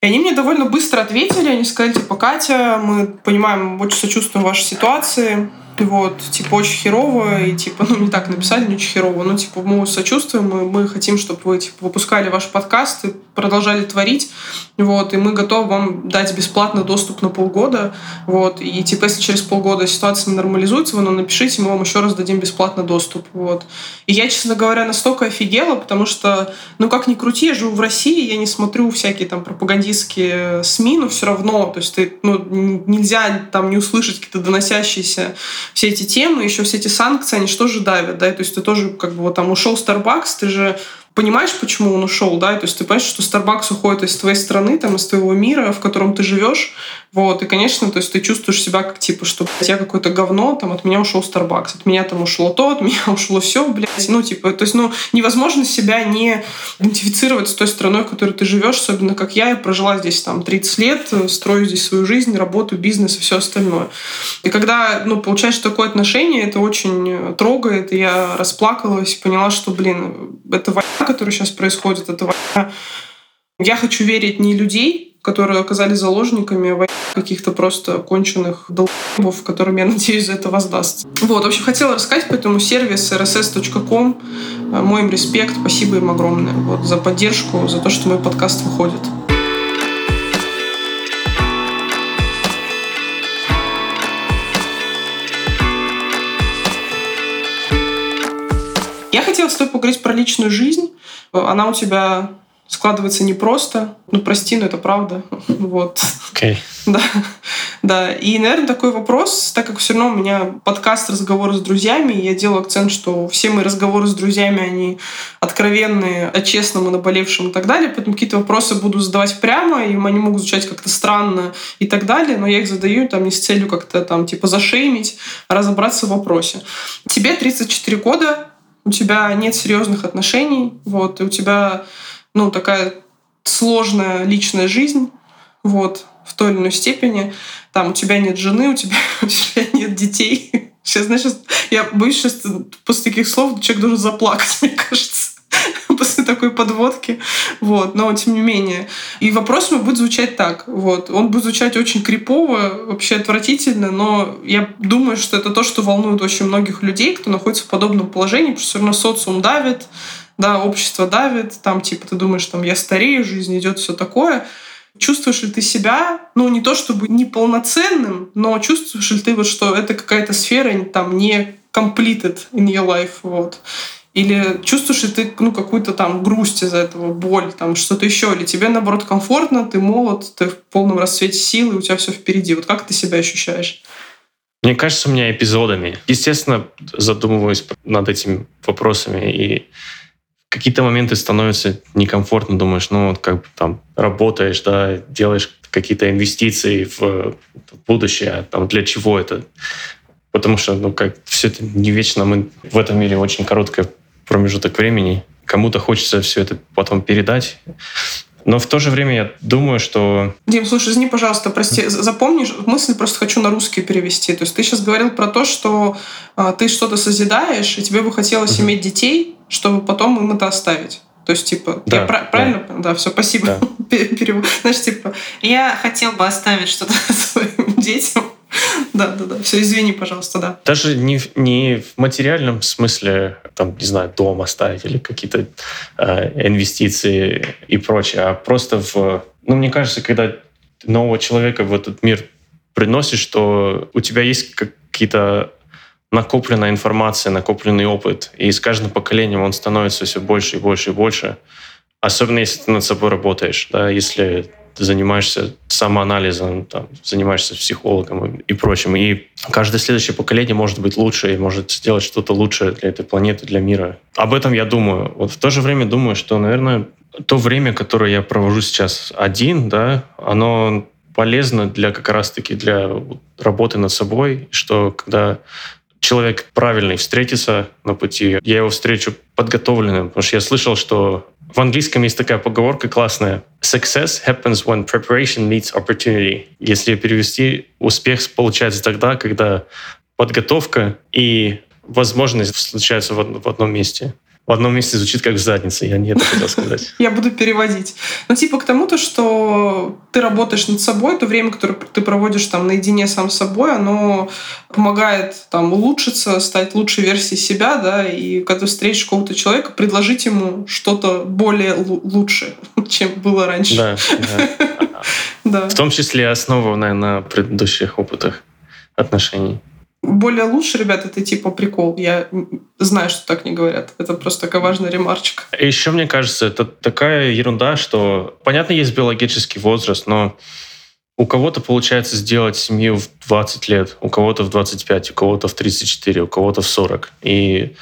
Speaker 1: И они мне довольно быстро ответили, они сказали, типа, Катя, мы понимаем, очень сочувствуем вашей ситуации, вот, типа, очень херово, и, типа, ну, не так написали, не очень херово, но, типа, мы сочувствуем, мы, мы хотим, чтобы вы, типа, выпускали ваш подкаст и продолжали творить, вот, и мы готовы вам дать бесплатно доступ на полгода, вот, и, типа, если через полгода ситуация не нормализуется, вы нам напишите, мы вам еще раз дадим бесплатно доступ, вот. И я, честно говоря, настолько офигела, потому что, ну, как ни крути, я живу в России, я не смотрю всякие там пропагандистские СМИ, но все равно, то есть ты, ну, нельзя там не услышать какие-то доносящиеся все эти темы, еще все эти санкции, они что же давят, да, то есть ты тоже как бы вот там ушел Starbucks, ты же понимаешь, почему он ушел, да, то есть ты понимаешь, что Starbucks уходит из твоей страны, там, из твоего мира, в котором ты живешь, вот, и, конечно, то есть ты чувствуешь себя как, типа, что я какое-то говно, там, от меня ушел Starbucks, от меня там ушло то, от меня ушло все, блядь, ну, типа, то есть, ну, невозможно себя не идентифицировать с той страной, в которой ты живешь, особенно как я, я прожила здесь, там, 30 лет, строю здесь свою жизнь, работу, бизнес и все остальное. И когда, ну, получаешь такое отношение, это очень трогает, и я расплакалась, поняла, что, блин, это война, которая сейчас происходит, это война я хочу верить не людей, которые оказались заложниками каких-то просто конченых долбов, которым, я надеюсь, за это воздастся. Вот, в общем, хотела рассказать, поэтому сервис rss.com, э, мой им респект, спасибо им огромное вот, за поддержку, за то, что мой подкаст выходит. Я хотела с тобой поговорить про личную жизнь. Она у тебя складывается непросто. Ну, прости, но это правда. Вот.
Speaker 2: Okay.
Speaker 1: Да. да. И, наверное, такой вопрос, так как все равно у меня подкаст «Разговоры с друзьями», я делаю акцент, что все мои разговоры с друзьями, они откровенные, о честном и наболевшем и так далее, поэтому какие-то вопросы буду задавать прямо, и они могут звучать как-то странно и так далее, но я их задаю там не с целью как-то там типа зашеймить, а разобраться в вопросе. Тебе 34 года, у тебя нет серьезных отношений, вот, и у тебя ну, такая сложная личная жизнь, вот, в той или иной степени. Там у тебя нет жены, у тебя, у тебя нет детей. Сейчас, знаешь, я боюсь, сейчас после таких слов человек должен заплакать, мне кажется после такой подводки. Вот. Но тем не менее. И вопрос мой будет звучать так. Вот. Он будет звучать очень крипово, вообще отвратительно, но я думаю, что это то, что волнует очень многих людей, кто находится в подобном положении, потому что все равно социум давит, да, общество давит, там, типа, ты думаешь, там, я старею, жизнь идет, все такое. Чувствуешь ли ты себя, ну, не то чтобы неполноценным, но чувствуешь ли ты, вот, что это какая-то сфера там не completed in your life, вот. Или чувствуешь ли ты ну, какую-то там грусть из-за этого, боль, там что-то еще? Или тебе, наоборот, комфортно, ты молод, ты в полном расцвете силы, у тебя все впереди. Вот как ты себя ощущаешь?
Speaker 2: Мне кажется, у меня эпизодами. Естественно, задумываюсь над этими вопросами и какие-то моменты становятся некомфортно, думаешь, ну вот как бы там работаешь, да, делаешь какие-то инвестиции в, будущее, а там для чего это? Потому что, ну как, все это не вечно, мы в этом мире очень короткий промежуток времени, кому-то хочется все это потом передать, но в то же время я думаю, что...
Speaker 1: Дим, слушай, извини, пожалуйста, прости, запомнишь, мысль просто хочу на русский перевести. То есть ты сейчас говорил про то, что а, ты что-то созидаешь, и тебе бы хотелось иметь детей, чтобы потом им это оставить. То есть, типа, да, я да. правильно? Да, да все, спасибо. Да. Знаешь, типа,
Speaker 3: я хотел бы оставить что-то своим детям.
Speaker 1: Да, да, да. Все, извини, пожалуйста, да.
Speaker 2: Даже не, не в материальном смысле, там, не знаю, дом оставить или какие-то э, инвестиции и прочее, а просто в... Ну, мне кажется, когда нового человека в этот мир приносишь, что у тебя есть какие-то накопленная информация, накопленный опыт. И с каждым поколением он становится все больше и больше и больше. Особенно если ты над собой работаешь, да, если занимаешься самоанализом, там, занимаешься психологом и прочим. И каждое следующее поколение может быть лучше и может сделать что-то лучшее для этой планеты, для мира. Об этом я думаю. Вот в то же время думаю, что, наверное, то время, которое я провожу сейчас один, да, оно полезно для как раз-таки для работы над собой, что когда человек правильный встретится на пути, я его встречу подготовленным. Потому что я слышал, что в английском есть такая поговорка классная. Success happens when preparation meets opportunity. Если перевести, успех получается тогда, когда подготовка и возможность случаются в одном месте. В одном месте звучит как в заднице. Я не это хотел сказать.
Speaker 1: Я буду переводить. Ну, типа к тому-то, что ты работаешь над собой, то время, которое ты проводишь там наедине сам с собой, оно помогает там улучшиться, стать лучшей версией себя, да, и когда встретишь какого-то человека, предложить ему что-то более лучше, чем было раньше.
Speaker 2: Да, да. да. В том числе основанное на предыдущих опытах отношений
Speaker 1: более лучше, ребят, это типа прикол. Я знаю, что так не говорят. Это просто такая важная ремарочка.
Speaker 2: Еще, мне кажется, это такая ерунда, что, понятно, есть биологический возраст, но у кого-то получается сделать семью в 20 лет, у кого-то в 25, у кого-то в 34, у кого-то в 40. И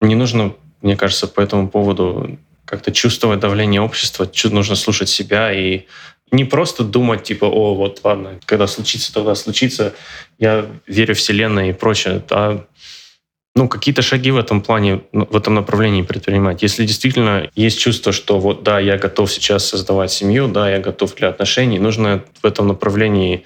Speaker 2: не нужно, мне кажется, по этому поводу как-то чувствовать давление общества, нужно слушать себя и не просто думать, типа, о, вот ладно, когда случится, тогда случится, я верю в Вселенную и прочее, а ну, какие-то шаги в этом плане, ну, в этом направлении предпринимать. Если действительно есть чувство, что вот да, я готов сейчас создавать семью, да, я готов для отношений, нужно в этом направлении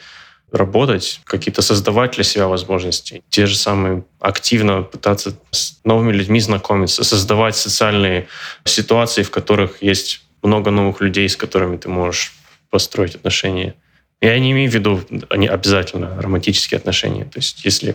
Speaker 2: работать, какие-то создавать для себя возможности. Те же самые активно пытаться с новыми людьми знакомиться, создавать социальные ситуации, в которых есть много новых людей, с которыми ты можешь построить отношения. Я не имею в виду они обязательно романтические отношения. То есть если...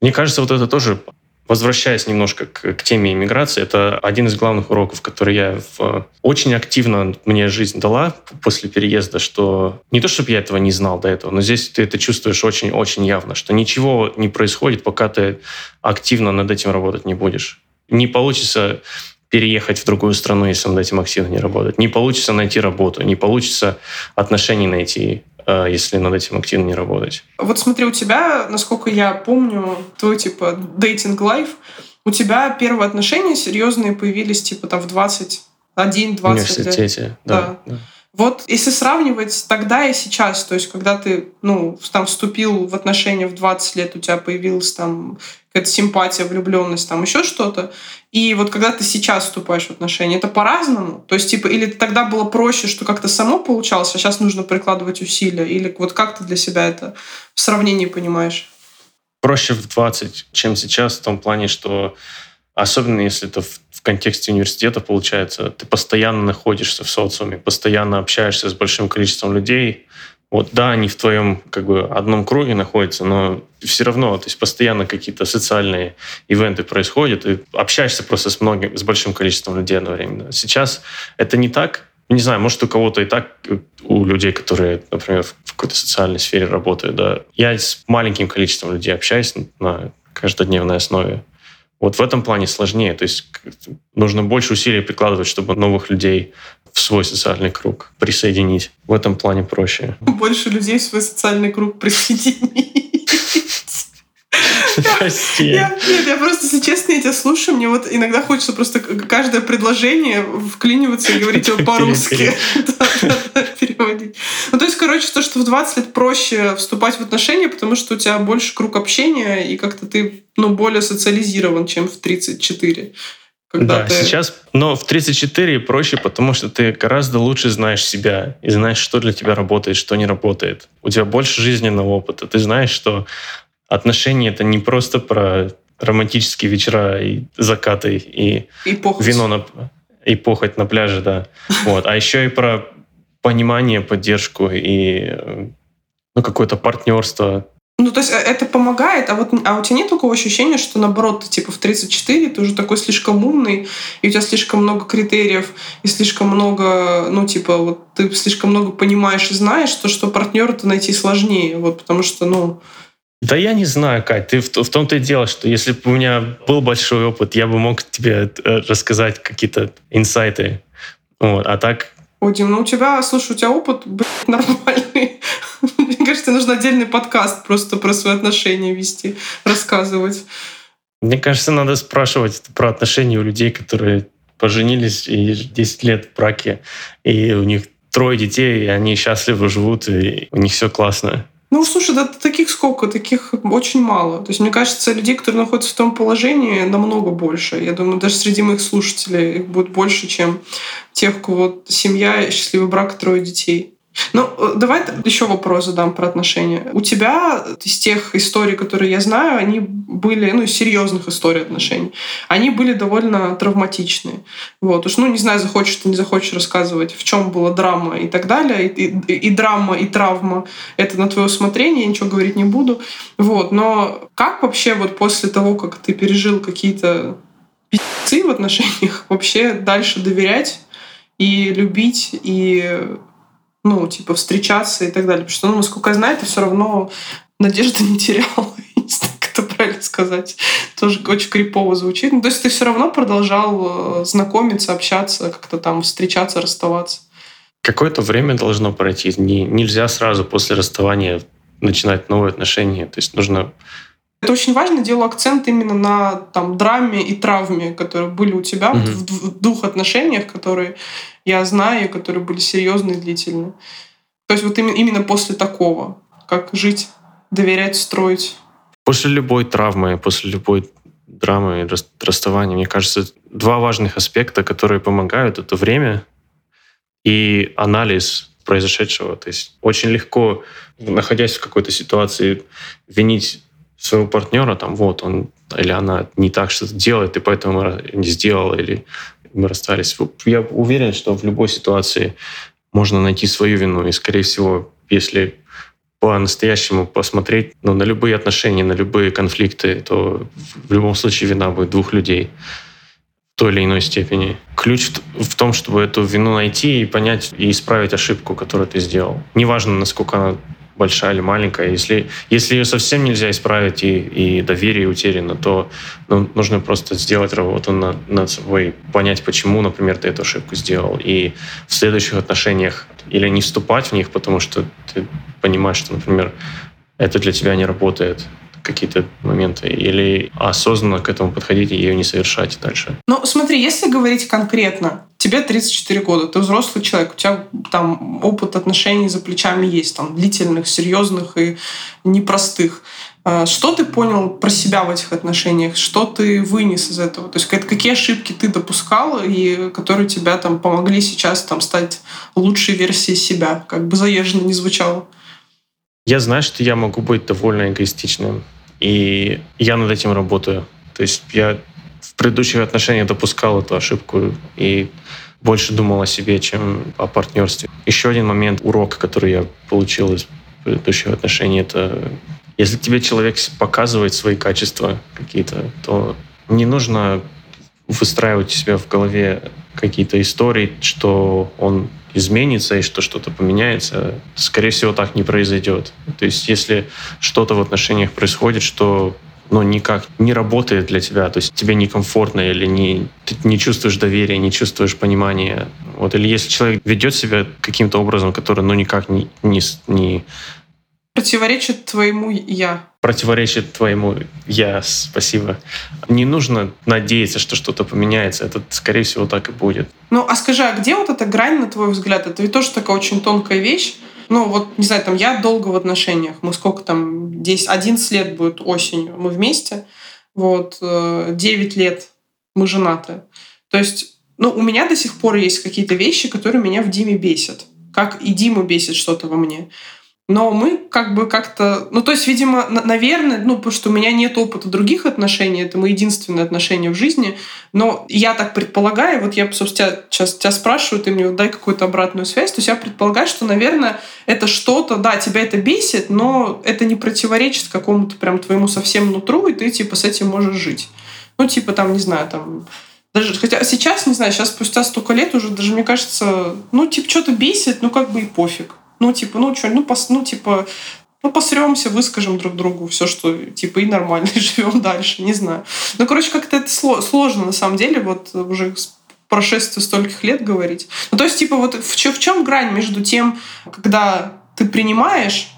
Speaker 2: Мне кажется, вот это тоже Возвращаясь немножко к, к теме иммиграции, это один из главных уроков, который я в, очень активно мне жизнь дала после переезда, что не то, чтобы я этого не знал до этого, но здесь ты это чувствуешь очень-очень явно, что ничего не происходит, пока ты активно над этим работать не будешь. Не получится переехать в другую страну, если над этим активно не работать. Не получится найти работу, не получится отношений найти, э, если над этим активно не работать.
Speaker 1: Вот смотри, у тебя, насколько я помню, твой типа дейтинг лайф, у тебя первые отношения серьезные появились типа там в 21 20 В
Speaker 2: университете, лет. да. да. да.
Speaker 1: Вот если сравнивать тогда и сейчас, то есть когда ты ну, там вступил в отношения в 20 лет, у тебя появилась там какая-то симпатия, влюбленность, там еще что-то, и вот когда ты сейчас вступаешь в отношения, это по-разному? То есть, типа, или тогда было проще, что как-то само получалось, а сейчас нужно прикладывать усилия? Или вот как ты для себя это в сравнении понимаешь?
Speaker 2: Проще в 20, чем сейчас, в том плане, что особенно если это в контексте университета, получается, ты постоянно находишься в социуме, постоянно общаешься с большим количеством людей. Вот да, они в твоем как бы одном круге находятся, но все равно, то есть постоянно какие-то социальные ивенты происходят, и общаешься просто с многим, с большим количеством людей одновременно. Сейчас это не так, не знаю, может, у кого-то и так, у людей, которые, например, в какой-то социальной сфере работают, да. Я с маленьким количеством людей общаюсь на каждодневной основе. Вот в этом плане сложнее. То есть нужно больше усилий прикладывать, чтобы новых людей в свой социальный круг присоединить. В этом плане проще.
Speaker 1: Больше людей в свой социальный круг присоединить.
Speaker 2: Прости.
Speaker 1: Я, нет, я просто, если честно, я тебя слушаю, мне вот иногда хочется просто каждое предложение вклиниваться и говорить его по-русски. переводить. Ну, то есть, короче, то, что в 20 лет проще вступать в отношения, потому что у тебя больше круг общения, и как-то ты ну, более социализирован, чем в 34.
Speaker 2: Когда да, ты... сейчас, но в 34 проще, потому что ты гораздо лучше знаешь себя и знаешь, что для тебя работает, что не работает. У тебя больше жизненного опыта. Ты знаешь, что отношения — это не просто про романтические вечера и закаты и,
Speaker 1: и
Speaker 2: вино на и похоть на пляже, да. Вот. А еще и про понимание, поддержку и ну, какое-то партнерство.
Speaker 1: Ну, то есть э, это помогает, а вот а у тебя нет такого ощущения, что наоборот, ты типа в 34 ты уже такой слишком умный, и у тебя слишком много критериев, и слишком много, ну, типа, вот ты слишком много понимаешь и знаешь, то, что партнера-то найти сложнее, вот, потому что, ну,
Speaker 2: да я не знаю, Кать, ты в, в том-то и дело, что если бы у меня был большой опыт, я бы мог тебе э, рассказать какие-то инсайты. Вот. А так...
Speaker 1: Ой, Дим, ну у тебя, слушай, у тебя опыт, блядь, нормальный. Мне кажется, нужно отдельный подкаст просто про свои отношения вести, рассказывать.
Speaker 2: Мне кажется, надо спрашивать про отношения у людей, которые поженились и 10 лет в браке, и у них трое детей, и они счастливо живут, и у них все классно.
Speaker 1: Ну, слушай, да таких сколько? Таких очень мало. То есть, мне кажется, людей, которые находятся в том положении, намного больше. Я думаю, даже среди моих слушателей их будет больше, чем тех, у кого семья, счастливый брак, трое детей. Ну, э, давай еще вопрос задам про отношения. У тебя из тех историй, которые я знаю, они были, ну, серьезных историй отношений, они были довольно травматичные. Вот. Уж, ну, не знаю, захочешь ты, не захочешь рассказывать, в чем была драма и так далее. И, и, и драма, и травма — это на твое усмотрение, я ничего говорить не буду. Вот. Но как вообще вот после того, как ты пережил какие-то пи***цы в отношениях, вообще дальше доверять и любить, и ну, типа, встречаться и так далее. Потому что, ну, насколько я знаю, ты все равно надежды не терял. не знаю, как это правильно сказать. Тоже очень крипово звучит. Ну, то есть ты все равно продолжал э, знакомиться, общаться, как-то там встречаться, расставаться.
Speaker 2: Какое-то время должно пройти. Не, нельзя сразу после расставания начинать новые отношения. То есть нужно
Speaker 1: это очень важно, делаю акцент именно на там, драме и травме, которые были у тебя mm-hmm. в, в двух отношениях, которые я знаю, которые были серьезные и длительные. То есть вот именно, именно после такого, как жить, доверять, строить.
Speaker 2: После любой травмы, после любой драмы, расставания, мне кажется, два важных аспекта, которые помогают, это время и анализ произошедшего. То есть очень легко, находясь в какой-то ситуации, винить своего партнера, там, вот он или она не так что-то делает, и поэтому не сделала, или мы расстались. Я уверен, что в любой ситуации можно найти свою вину. И, скорее всего, если по-настоящему посмотреть ну, на любые отношения, на любые конфликты, то в любом случае вина будет двух людей в той или иной степени. Ключ в том, чтобы эту вину найти и понять и исправить ошибку, которую ты сделал. Неважно, насколько она большая или маленькая. Если, если ее совсем нельзя исправить и, и доверие утеряно, то ну, нужно просто сделать работу над, над собой, понять, почему, например, ты эту ошибку сделал. И в следующих отношениях или не вступать в них, потому что ты понимаешь, что, например, это для тебя не работает, какие-то моменты, или осознанно к этому подходить и ее не совершать дальше?
Speaker 1: Ну, смотри, если говорить конкретно, тебе 34 года, ты взрослый человек, у тебя там опыт отношений за плечами есть, там длительных, серьезных и непростых. А, что ты понял про себя в этих отношениях? Что ты вынес из этого? То есть какие ошибки ты допускал, и которые тебя там помогли сейчас там стать лучшей версией себя? Как бы заезженно не звучало.
Speaker 2: Я знаю, что я могу быть довольно эгоистичным. И я над этим работаю. То есть я в предыдущих отношениях допускал эту ошибку и больше думал о себе, чем о партнерстве. Еще один момент, урок, который я получил из предыдущих отношений, это если тебе человек показывает свои качества какие-то, то не нужно выстраивать у себя в голове какие-то истории, что он изменится и что что-то поменяется, скорее всего, так не произойдет. То есть если что-то в отношениях происходит, что ну, никак не работает для тебя, то есть тебе некомфортно или не, ты не чувствуешь доверия, не чувствуешь понимания. Вот, или если человек ведет себя каким-то образом, который ну, никак не, не, не
Speaker 1: Противоречит твоему «я».
Speaker 2: Противоречит твоему «я», спасибо. Не нужно надеяться, что что-то поменяется. Это, скорее всего, так и будет.
Speaker 1: Ну, а скажи, а где вот эта грань, на твой взгляд? Это ведь тоже такая очень тонкая вещь. Ну, вот, не знаю, там, я долго в отношениях. Мы сколько там, 10, 11 лет будет осенью. Мы вместе. Вот, 9 э, лет мы женаты. То есть, ну, у меня до сих пор есть какие-то вещи, которые меня в Диме бесят. Как и Дима бесит что-то во мне. Но мы как бы как-то... Ну, то есть, видимо, наверное, ну, потому что у меня нет опыта других отношений, это мои единственные отношения в жизни, но я так предполагаю, вот я, собственно, тебя, сейчас тебя спрашиваю, ты мне дай какую-то обратную связь, то есть я предполагаю, что, наверное, это что-то, да, тебя это бесит, но это не противоречит какому-то прям твоему совсем нутру, и ты, типа, с этим можешь жить. Ну, типа, там, не знаю, там, даже, хотя сейчас, не знаю, сейчас спустя столько лет уже даже, мне кажется, ну, типа, что-то бесит, ну, как бы и пофиг. Ну, типа, ну что, ну, пос, ну, типа, ну, посремся, выскажем друг другу все, что, типа, и нормально, и живем дальше, не знаю. Ну, короче, как-то это сложно, на самом деле, вот уже прошествие стольких лет говорить. Ну, то есть, типа, вот в, в чем грань между тем, когда ты принимаешь,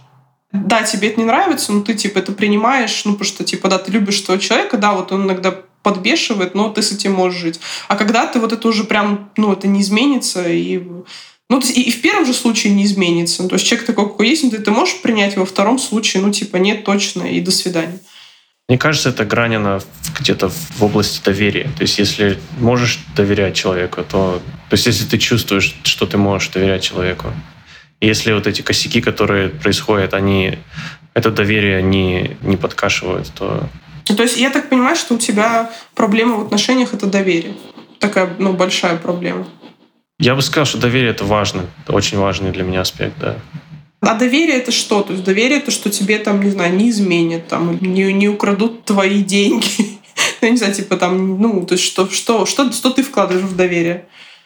Speaker 1: да, тебе это не нравится, но ты, типа, это принимаешь, ну, потому что, типа, да, ты любишь этого человека, да, вот он иногда подбешивает, но ты с этим можешь жить. А когда ты вот это уже прям, ну, это не изменится, и ну, то есть, и, и в первом же случае не изменится. Ну, то есть человек такой, какой есть, но ты, ты можешь принять, во втором случае, ну, типа, нет, точно, и до свидания.
Speaker 2: Мне кажется, это грань, она где-то в области доверия. То есть, если можешь доверять человеку, то... То есть, если ты чувствуешь, что ты можешь доверять человеку, если вот эти косяки, которые происходят, они это доверие не, не подкашивают, то...
Speaker 1: Ну, то есть я так понимаю, что у тебя проблема в отношениях — это доверие. Такая, ну, большая проблема.
Speaker 2: Я бы сказал, что доверие — это важно. Это очень важный для меня аспект, да.
Speaker 1: А доверие это что? То есть доверие это, что тебе там, не знаю, не изменят, там, не, не украдут твои деньги. Я не знаю, типа там, ну, то есть что, что, что, что ты вкладываешь в доверие?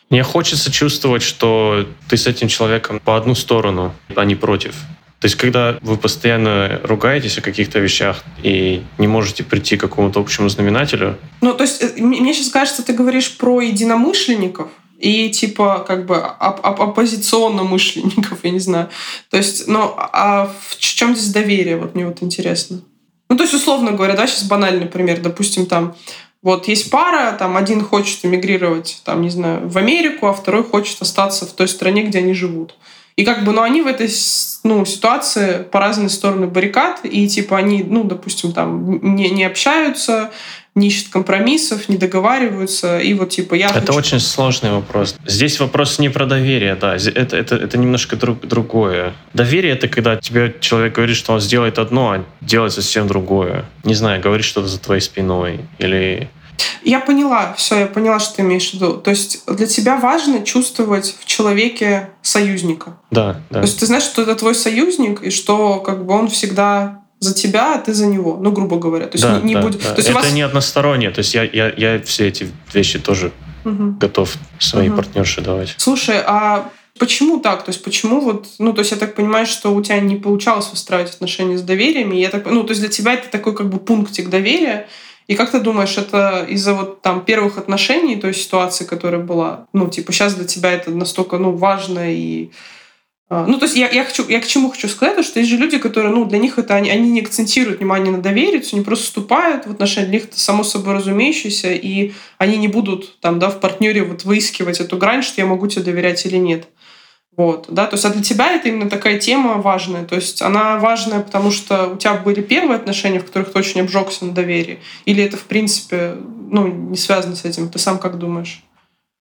Speaker 2: Мне хочется чувствовать, что ты с этим человеком по одну сторону, а не против. То есть, когда вы постоянно ругаетесь о каких-то вещах и не можете прийти к какому-то общему знаменателю.
Speaker 1: Ну, то есть, э, мне сейчас кажется, ты говоришь про единомышленников, и типа как бы оп оп оппозиционно-мышленников, я не знаю. То есть, ну, а в чем здесь доверие? Вот мне вот интересно. Ну, то есть, условно говоря, да, сейчас банальный пример. Допустим, там вот есть пара, там один хочет эмигрировать, там, не знаю, в Америку, а второй хочет остаться в той стране, где они живут. И как бы, ну, они в этой ну, ситуации по разные стороны баррикад, и типа они, ну, допустим, там не, не общаются, не ищут компромиссов, не договариваются, и вот типа я...
Speaker 2: Это хочу... очень сложный вопрос. Здесь вопрос не про доверие, да, это, это, это немножко друг, другое. Доверие — это когда тебе человек говорит, что он сделает одно, а делает совсем другое. Не знаю, говорит что-то за твоей спиной или
Speaker 1: я поняла, все, я поняла, что ты имеешь в виду. То есть для тебя важно чувствовать в человеке союзника.
Speaker 2: Да, да.
Speaker 1: То есть ты знаешь, что это твой союзник, и что как бы он всегда за тебя, а ты за него, ну, грубо говоря. То есть
Speaker 2: да,
Speaker 1: не, не
Speaker 2: да,
Speaker 1: будет.
Speaker 2: Да.
Speaker 1: То есть
Speaker 2: это
Speaker 1: вас...
Speaker 2: не одностороннее. То есть я, я, я все эти вещи тоже угу. готов своей угу. партнерше давать.
Speaker 1: Слушай, а Почему так? То есть почему вот, ну, то есть я так понимаю, что у тебя не получалось выстраивать отношения с доверием, и я так, ну, то есть для тебя это такой как бы пунктик доверия, и как ты думаешь, это из-за вот там первых отношений, той ситуации, которая была, ну, типа, сейчас для тебя это настолько, ну, важно и ну, то есть я, я, хочу, я к чему хочу сказать, что есть же люди, которые, ну, для них это, они, они не акцентируют внимание на доверие, они просто вступают в отношения, для них это само собой разумеющееся, и они не будут там, да, в партнере вот выискивать эту грань, что я могу тебе доверять или нет. Вот, да, то есть, а для тебя это именно такая тема важная. То есть она важная, потому что у тебя были первые отношения, в которых ты очень обжегся на доверии? Или это, в принципе, ну, не связано с этим? Ты сам как думаешь?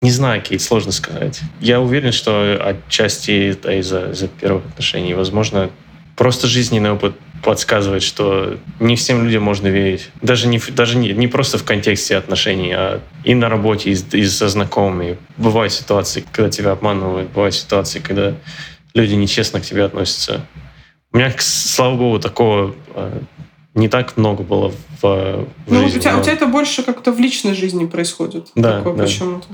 Speaker 2: Не знаю, Кейт, сложно сказать. Я уверен, что отчасти это из-за из первых отношений. Возможно, просто жизненный опыт подсказывает, что не всем людям можно верить. Даже не, даже не, не просто в контексте отношений, а и на работе, и, и со знакомыми. Бывают ситуации, когда тебя обманывают, бывают ситуации, когда люди нечестно к тебе относятся. У меня, слава богу, такого а, не так много было в, в
Speaker 1: ну,
Speaker 2: жизни.
Speaker 1: У тебя, но... у тебя это больше как-то в личной жизни происходит.
Speaker 2: Да,
Speaker 1: такое
Speaker 2: да.
Speaker 1: почему-то.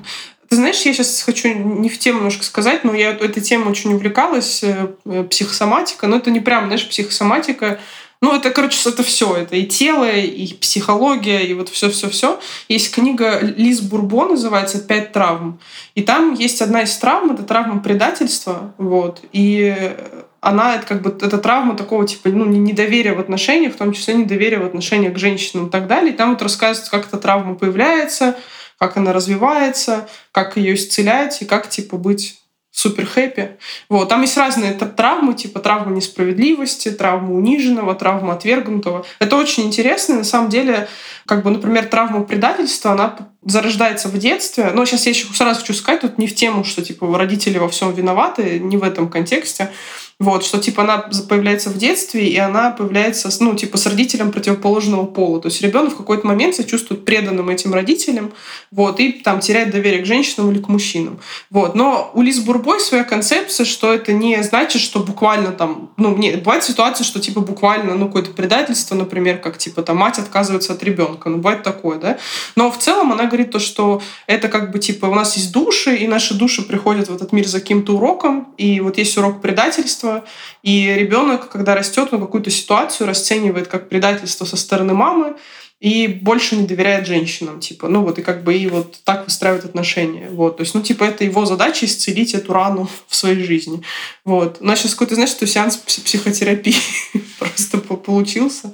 Speaker 1: Ты знаешь, я сейчас хочу не в тему немножко сказать, но я этой темой очень увлекалась, э, э, психосоматика, но это не прям, знаешь, психосоматика, ну, это, короче, это все. Это и тело, и психология, и вот все-все-все. Есть книга Лиз Бурбо, называется «Пять травм». И там есть одна из травм, это травма предательства. Вот. И она, это как бы, это травма такого типа, ну, недоверия в отношениях, в том числе недоверия в отношениях к женщинам и так далее. И там вот рассказывается, как эта травма появляется, как она развивается, как ее исцелять и как, типа, быть супер хэппи. Вот. Там есть разные травмы, типа травма несправедливости, травма униженного, травма отвергнутого. Это очень интересно. На самом деле, как бы, например, травма предательства, она зарождается в детстве. Но сейчас я еще сразу хочу сказать, тут не в тему, что типа родители во всем виноваты, не в этом контексте. Вот, что типа она появляется в детстве, и она появляется, ну, типа с родителем противоположного пола. То есть ребенок в какой-то момент себя чувствует преданным этим родителям, вот, и там теряет доверие к женщинам или к мужчинам. Вот. Но у Лиз Бурбой своя концепция, что это не значит, что буквально там, ну, не, бывает ситуация, что типа буквально, ну, какое-то предательство, например, как типа там мать отказывается от ребенка, ну, бывает такое, да. Но в целом она говорит то, что это как бы типа у нас есть души, и наши души приходят в этот мир за каким-то уроком, и вот есть урок предательства, предательство. И ребенок, когда растет, он какую-то ситуацию расценивает как предательство со стороны мамы и больше не доверяет женщинам, типа, ну вот, и как бы и вот так выстраивает отношения, вот, то есть, ну, типа, это его задача исцелить эту рану в своей жизни, вот. У нас сейчас какой-то, знаешь, что сеанс психотерапии просто получился.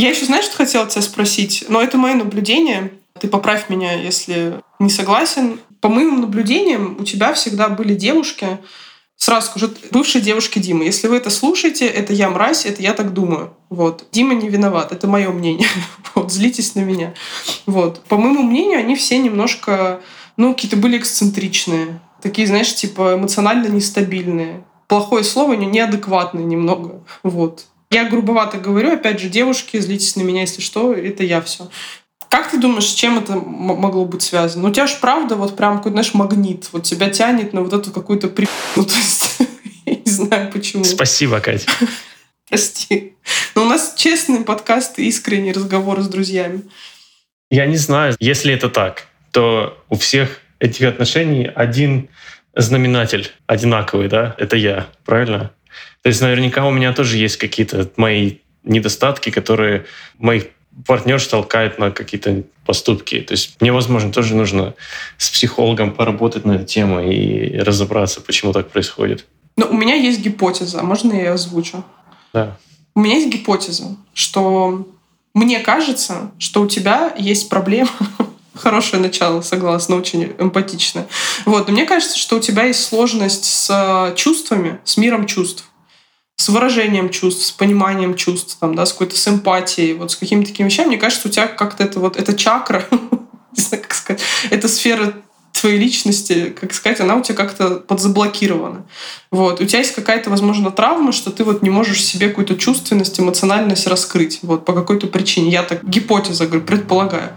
Speaker 1: Я еще, знаешь, что хотела тебя спросить? Но это мое наблюдение. Ты поправь меня, если не согласен. По моим наблюдениям, у тебя всегда были девушки Сразу скажу, бывшей девушки Димы, если вы это слушаете, это я мразь, это я так думаю. Вот. Дима не виноват, это мое мнение. вот, злитесь на меня. Вот. По моему мнению, они все немножко, ну, какие-то были эксцентричные. Такие, знаешь, типа эмоционально нестабильные. Плохое слово, неадекватные немного. Вот. Я грубовато говорю, опять же, девушки, злитесь на меня, если что, это я все. Как ты думаешь, с чем это могло быть связано? Ну, у тебя же правда вот прям какой-то, знаешь, магнит. Вот тебя тянет на вот эту какую-то при... Ну, то есть, я не знаю почему.
Speaker 2: Спасибо, Катя.
Speaker 1: Прости. Но у нас честный подкаст и искренний разговор с друзьями.
Speaker 2: Я не знаю, если это так, то у всех этих отношений один знаменатель одинаковый, да? Это я, правильно? То есть наверняка у меня тоже есть какие-то мои недостатки, которые моих партнер толкает на какие-то поступки. То есть мне, возможно, тоже нужно с психологом поработать на эту тему и разобраться, почему так происходит.
Speaker 1: Но у меня есть гипотеза, можно я ее озвучу?
Speaker 2: Да.
Speaker 1: У меня есть гипотеза, что мне кажется, что у тебя есть проблема Хорошее начало, согласна, очень эмпатично. Вот. Но мне кажется, что у тебя есть сложность с чувствами, с миром чувств с выражением чувств, с пониманием чувств, там, да, с какой-то с эмпатией, вот с какими-то такими вещами, мне кажется, у тебя как-то это вот, эта чакра, не знаю, как сказать, эта сфера твоей личности, как сказать, она у тебя как-то подзаблокирована. Вот. У тебя есть какая-то, возможно, травма, что ты вот не можешь себе какую-то чувственность, эмоциональность раскрыть вот, по какой-то причине. Я так гипотеза говорю, предполагаю.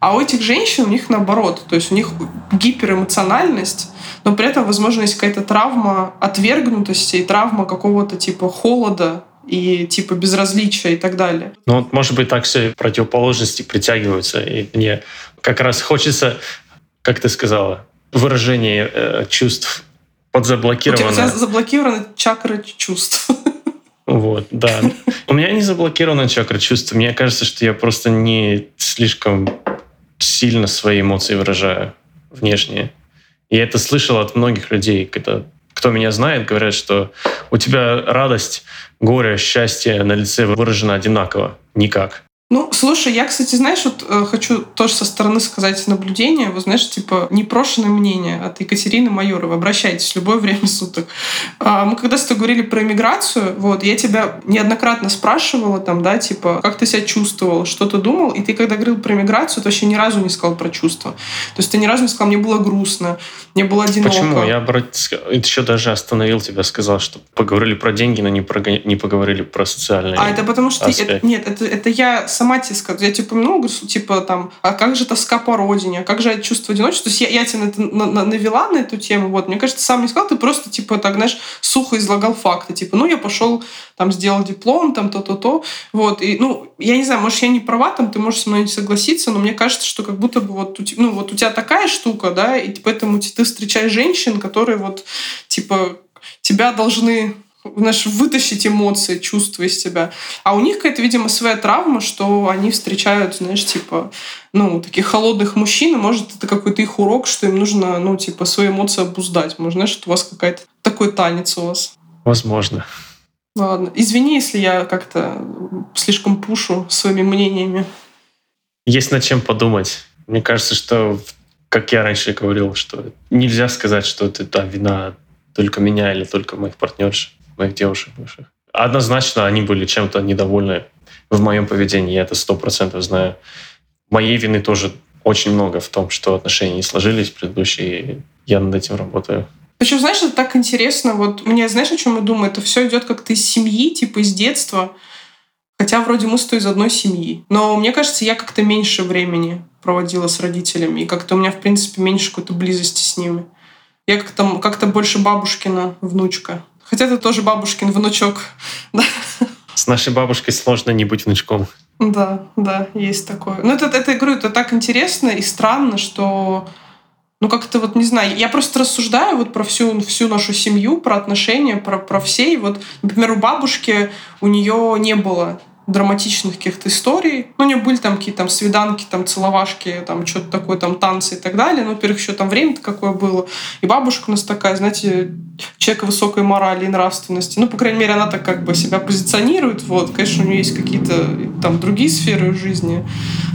Speaker 1: А у этих женщин у них наоборот, то есть у них гиперэмоциональность, но при этом, возможно, есть какая-то травма отвергнутости и травма какого-то типа холода и типа безразличия и так далее.
Speaker 2: Ну, может быть, так все противоположности притягиваются. И мне как раз хочется, как ты сказала, выражение э, чувств подзаблокировано.
Speaker 1: У тебя заблокирована чакра чувств.
Speaker 2: Вот, да. У меня не заблокирована чакра чувств. Мне кажется, что я просто не слишком сильно свои эмоции выражаю внешние. И я это слышал от многих людей, когда кто меня знает, говорят, что у тебя радость, горе, счастье на лице выражено одинаково. Никак.
Speaker 1: Ну, слушай, я, кстати, знаешь, вот э, хочу тоже со стороны сказать наблюдение. Вот знаешь, типа непрошенное мнение от Екатерины Майоровой. Обращайтесь в любое время суток. А, мы когда с тобой говорили про иммиграцию, вот, я тебя неоднократно спрашивала там, да, типа, как ты себя чувствовал, что ты думал, и ты когда говорил про иммиграцию, ты вообще ни разу не сказал про чувства. То есть ты ни разу не сказал, мне было грустно, мне было одиноко.
Speaker 2: Почему? Я еще даже остановил тебя, сказал, что поговорили про деньги, но не, про, не поговорили про социальные
Speaker 1: А это потому что... Ты, это, нет, это, это я сама сказала, я тебе упомянула, говорю, типа там, а как же тоска по родине, а как же чувство одиночества? То есть я, я тебе на, на, навела на эту тему, вот, мне кажется, сам не сказал, ты просто, типа, так, знаешь, сухо излагал факты, типа, ну, я пошел, там, сделал диплом, там, то-то-то, вот, и, ну, я не знаю, может, я не права, там, ты можешь со мной не согласиться, но мне кажется, что как будто бы вот, ну, вот у тебя такая штука, да, и поэтому ты встречаешь женщин, которые вот, типа, тебя должны знаешь, вытащить эмоции, чувства из себя. А у них какая-то, видимо, своя травма, что они встречают, знаешь, типа, ну, таких холодных мужчин, и, может, это какой-то их урок, что им нужно, ну, типа, свои эмоции обуздать. Может, знаешь, что у вас какая-то такой танец у вас.
Speaker 2: Возможно.
Speaker 1: Ладно. Извини, если я как-то слишком пушу своими мнениями.
Speaker 2: Есть над чем подумать. Мне кажется, что, как я раньше говорил, что нельзя сказать, что это да, вина только меня или только моих партнерш моих девушек бывших. Однозначно они были чем-то недовольны в моем поведении, я это сто процентов знаю. Моей вины тоже очень много в том, что отношения не сложились предыдущие, и я над этим работаю.
Speaker 1: Причем, знаешь, это так интересно. Вот мне, знаешь, о чем я думаю? Это все идет как-то из семьи, типа из детства. Хотя вроде мы с той из одной семьи. Но мне кажется, я как-то меньше времени проводила с родителями. И как-то у меня, в принципе, меньше какой-то близости с ними. Я как-то как больше бабушкина внучка. Хотя ты тоже бабушкин внучок.
Speaker 2: С нашей бабушкой сложно не быть внучком.
Speaker 1: Да, да, есть такое. Ну, это, это, я говорю, это так интересно и странно, что ну, как-то вот, не знаю, я просто рассуждаю вот про всю, всю нашу семью, про отношения, про, про все. И вот, например, у бабушки у нее не было драматичных каких-то историй. Ну, у нее были там какие-то там свиданки, там целовашки, там что-то такое, там танцы и так далее. Ну, во-первых, еще там время-то какое было. И бабушка у нас такая, знаете, человек высокой морали и нравственности. Ну, по крайней мере, она так как бы себя позиционирует. Вот, конечно, у нее есть какие-то там другие сферы жизни.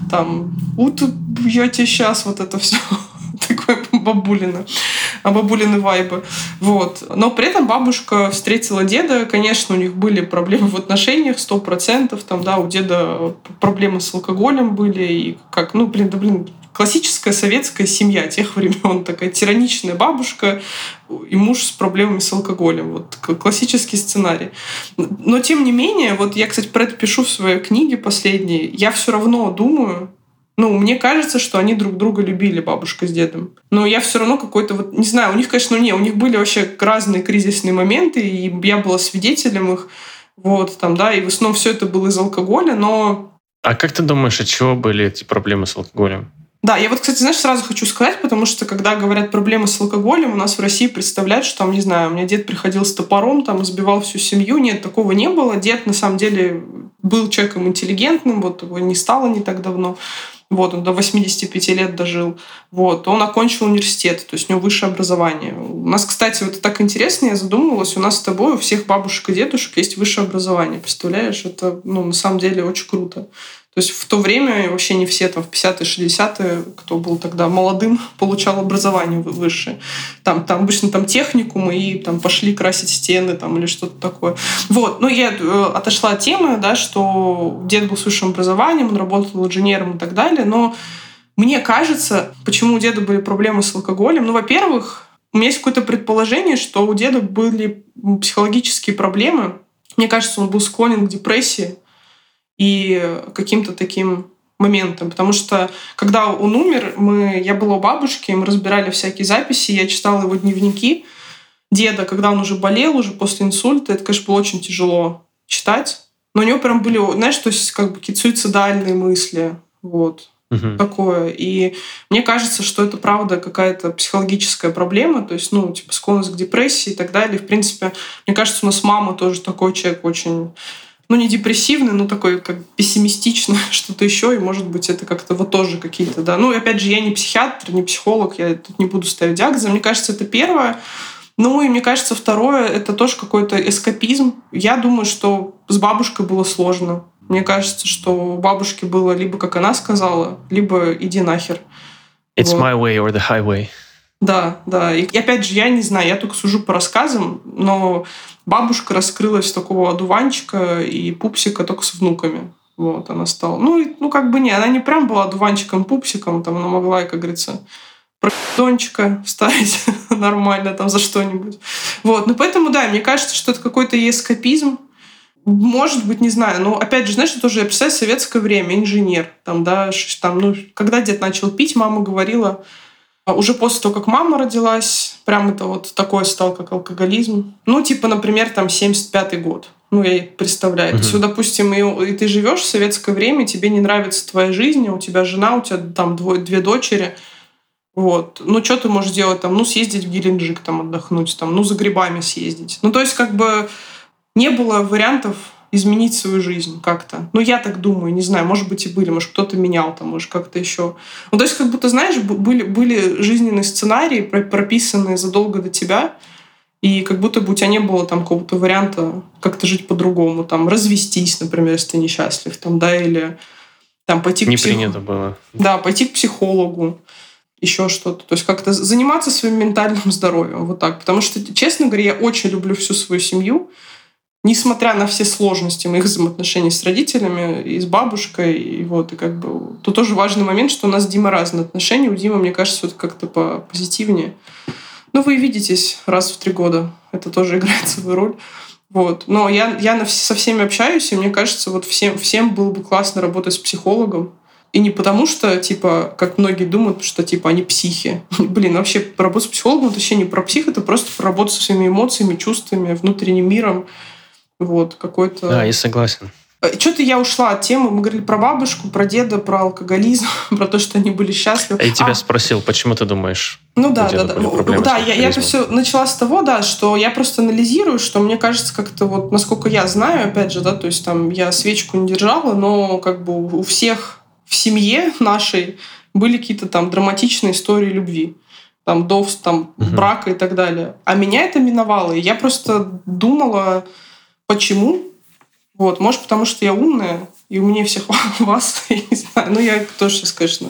Speaker 1: Там, вот я тебе сейчас вот это все такое бабулина. А бабулины вайбы. Вот. Но при этом бабушка встретила деда, конечно, у них были проблемы в отношениях, сто процентов, там, да, у деда проблемы с алкоголем были, и как, ну, блин, да, блин, классическая советская семья тех времен, такая тираничная бабушка и муж с проблемами с алкоголем. Вот классический сценарий. Но тем не менее, вот я, кстати, про это пишу в своей книге последней, я все равно думаю, ну, мне кажется, что они друг друга любили, бабушка с дедом. Но я все равно какой-то вот, не знаю, у них, конечно, ну, не, у них были вообще разные кризисные моменты, и я была свидетелем их, вот, там, да, и в основном все это было из алкоголя, но...
Speaker 2: А как ты думаешь, от чего были эти проблемы с алкоголем?
Speaker 1: Да, я вот, кстати, знаешь, сразу хочу сказать, потому что когда говорят проблемы с алкоголем, у нас в России представляют, что там, не знаю, у меня дед приходил с топором, там, избивал всю семью. Нет, такого не было. Дед, на самом деле, был человеком интеллигентным, вот его не стало не так давно. Вот, он до 85 лет дожил. Вот, он окончил университет, то есть у него высшее образование. У нас, кстати, вот так интересно, я задумывалась, у нас с тобой у всех бабушек и дедушек есть высшее образование. Представляешь, это, ну, на самом деле очень круто. То есть в то время вообще не все там в 50-е, 60-е, кто был тогда молодым, получал образование высшее. Там, там обычно там техникумы и там пошли красить стены там или что-то такое. Вот. Ну, я э, отошла от темы, да, что дед был с высшим образованием, он работал инженером и так далее, но мне кажется, почему у деда были проблемы с алкоголем. Ну, во-первых, у меня есть какое-то предположение, что у деда были психологические проблемы. Мне кажется, он был склонен к депрессии и каким-то таким моментом. Потому что когда он умер, мы, я была у бабушки, мы разбирали всякие записи, я читала его дневники деда, когда он уже болел, уже после инсульта. Это, конечно, было очень тяжело читать. Но у него прям были, знаешь, то есть как бы какие-то суицидальные мысли. Вот. Угу. Такое. И мне кажется, что это правда какая-то психологическая проблема, то есть, ну, типа, склонность к депрессии и так далее. В принципе, мне кажется, у нас мама тоже такой человек очень ну, не депрессивный, но такой как пессимистичный, что-то еще, и, может быть, это как-то вот тоже какие-то, да. Ну, и опять же, я не психиатр, не психолог, я тут не буду ставить диагнозы. Мне кажется, это первое. Ну, и мне кажется, второе, это тоже какой-то эскапизм. Я думаю, что с бабушкой было сложно. Мне кажется, что у бабушки было либо, как она сказала, либо иди нахер.
Speaker 2: It's вот. my way or the highway.
Speaker 1: Да, да. И опять же, я не знаю, я только сужу по рассказам, но бабушка раскрылась такого одуванчика и пупсика только с внуками. Вот, она стала. Ну, ну, как бы не, она не прям была одуванчиком-пупсиком, там она могла, как говорится, дончика вставить нормально там за что-нибудь. Вот, ну поэтому, да, мне кажется, что это какой-то эскапизм, может быть, не знаю, но опять же, знаешь, это уже, я представляю, советское время, инженер, там, да, там, ну, когда дед начал пить, мама говорила, а уже после того, как мама родилась, прям это вот такое стал, как алкоголизм. Ну, типа, например, там 75-й год. Ну, я представляю. Угу. То есть, допустим, и, и ты живешь в советское время, тебе не нравится твоя жизнь, у тебя жена, у тебя там двое, две дочери. Вот. Ну, что ты можешь делать там? Ну, съездить в Геленджик там отдохнуть, там, ну, за грибами съездить. Ну, то есть, как бы не было вариантов изменить свою жизнь как-то. Ну, я так думаю, не знаю, может быть, и были, может, кто-то менял там, может, как-то еще. Ну, то есть, как будто, знаешь, были, были жизненные сценарии, прописанные задолго до тебя, и как будто бы у тебя не было там какого-то варианта как-то жить по-другому, там, развестись, например, если ты несчастлив, там, да, или там пойти к
Speaker 2: Не псих... принято было.
Speaker 1: Да, пойти к психологу, еще что-то. То есть как-то заниматься своим ментальным здоровьем, вот так. Потому что, честно говоря, я очень люблю всю свою семью, несмотря на все сложности моих взаимоотношений с родителями и с бабушкой, и вот, и как бы... Тут тоже важный момент, что у нас с Димой разные отношения. У Димы, мне кажется, это как-то позитивнее. Ну, вы видитесь раз в три года. Это тоже играет свою роль. Вот. Но я, я со всеми общаюсь, и мне кажется, вот всем, всем было бы классно работать с психологом. И не потому что, типа, как многие думают, что, типа, они психи. Блин, вообще, работа с психологом — это вообще не про псих, это просто про работу со своими эмоциями, чувствами, внутренним миром. Вот, какой-то...
Speaker 2: Да, я согласен.
Speaker 1: Э, Что-то я ушла от темы. Мы говорили про бабушку, про деда, про алкоголизм, про то, что они были счастливы.
Speaker 2: Я тебя а... спросил, почему ты думаешь?
Speaker 1: Ну да, да, да. Да, я, я это все начала с того, да, что я просто анализирую, что мне кажется, как-то вот, насколько я знаю, опять же, да, то есть там я свечку не держала, но как бы у всех в семье нашей были какие-то там драматичные истории любви там, до там, угу. брака и так далее. А меня это миновало. И я просто думала, Почему? Вот, может, потому что я умная, и умнее всех вас, я не знаю. Ну, я тоже сейчас, конечно,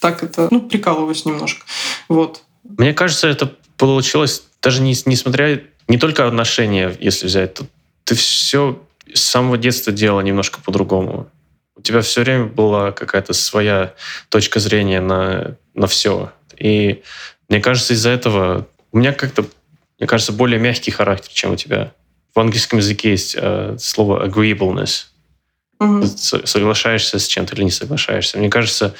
Speaker 1: так это, ну, прикалываюсь немножко. Вот.
Speaker 2: Мне кажется, это получилось, даже не, несмотря не только отношения, если взять, то ты все с самого детства делала немножко по-другому. У тебя все время была какая-то своя точка зрения на, на все. И мне кажется, из-за этого у меня как-то, мне кажется, более мягкий характер, чем у тебя. В английском языке есть э, слово agreeableness. Угу. Ты соглашаешься с чем-то или не соглашаешься. Мне кажется,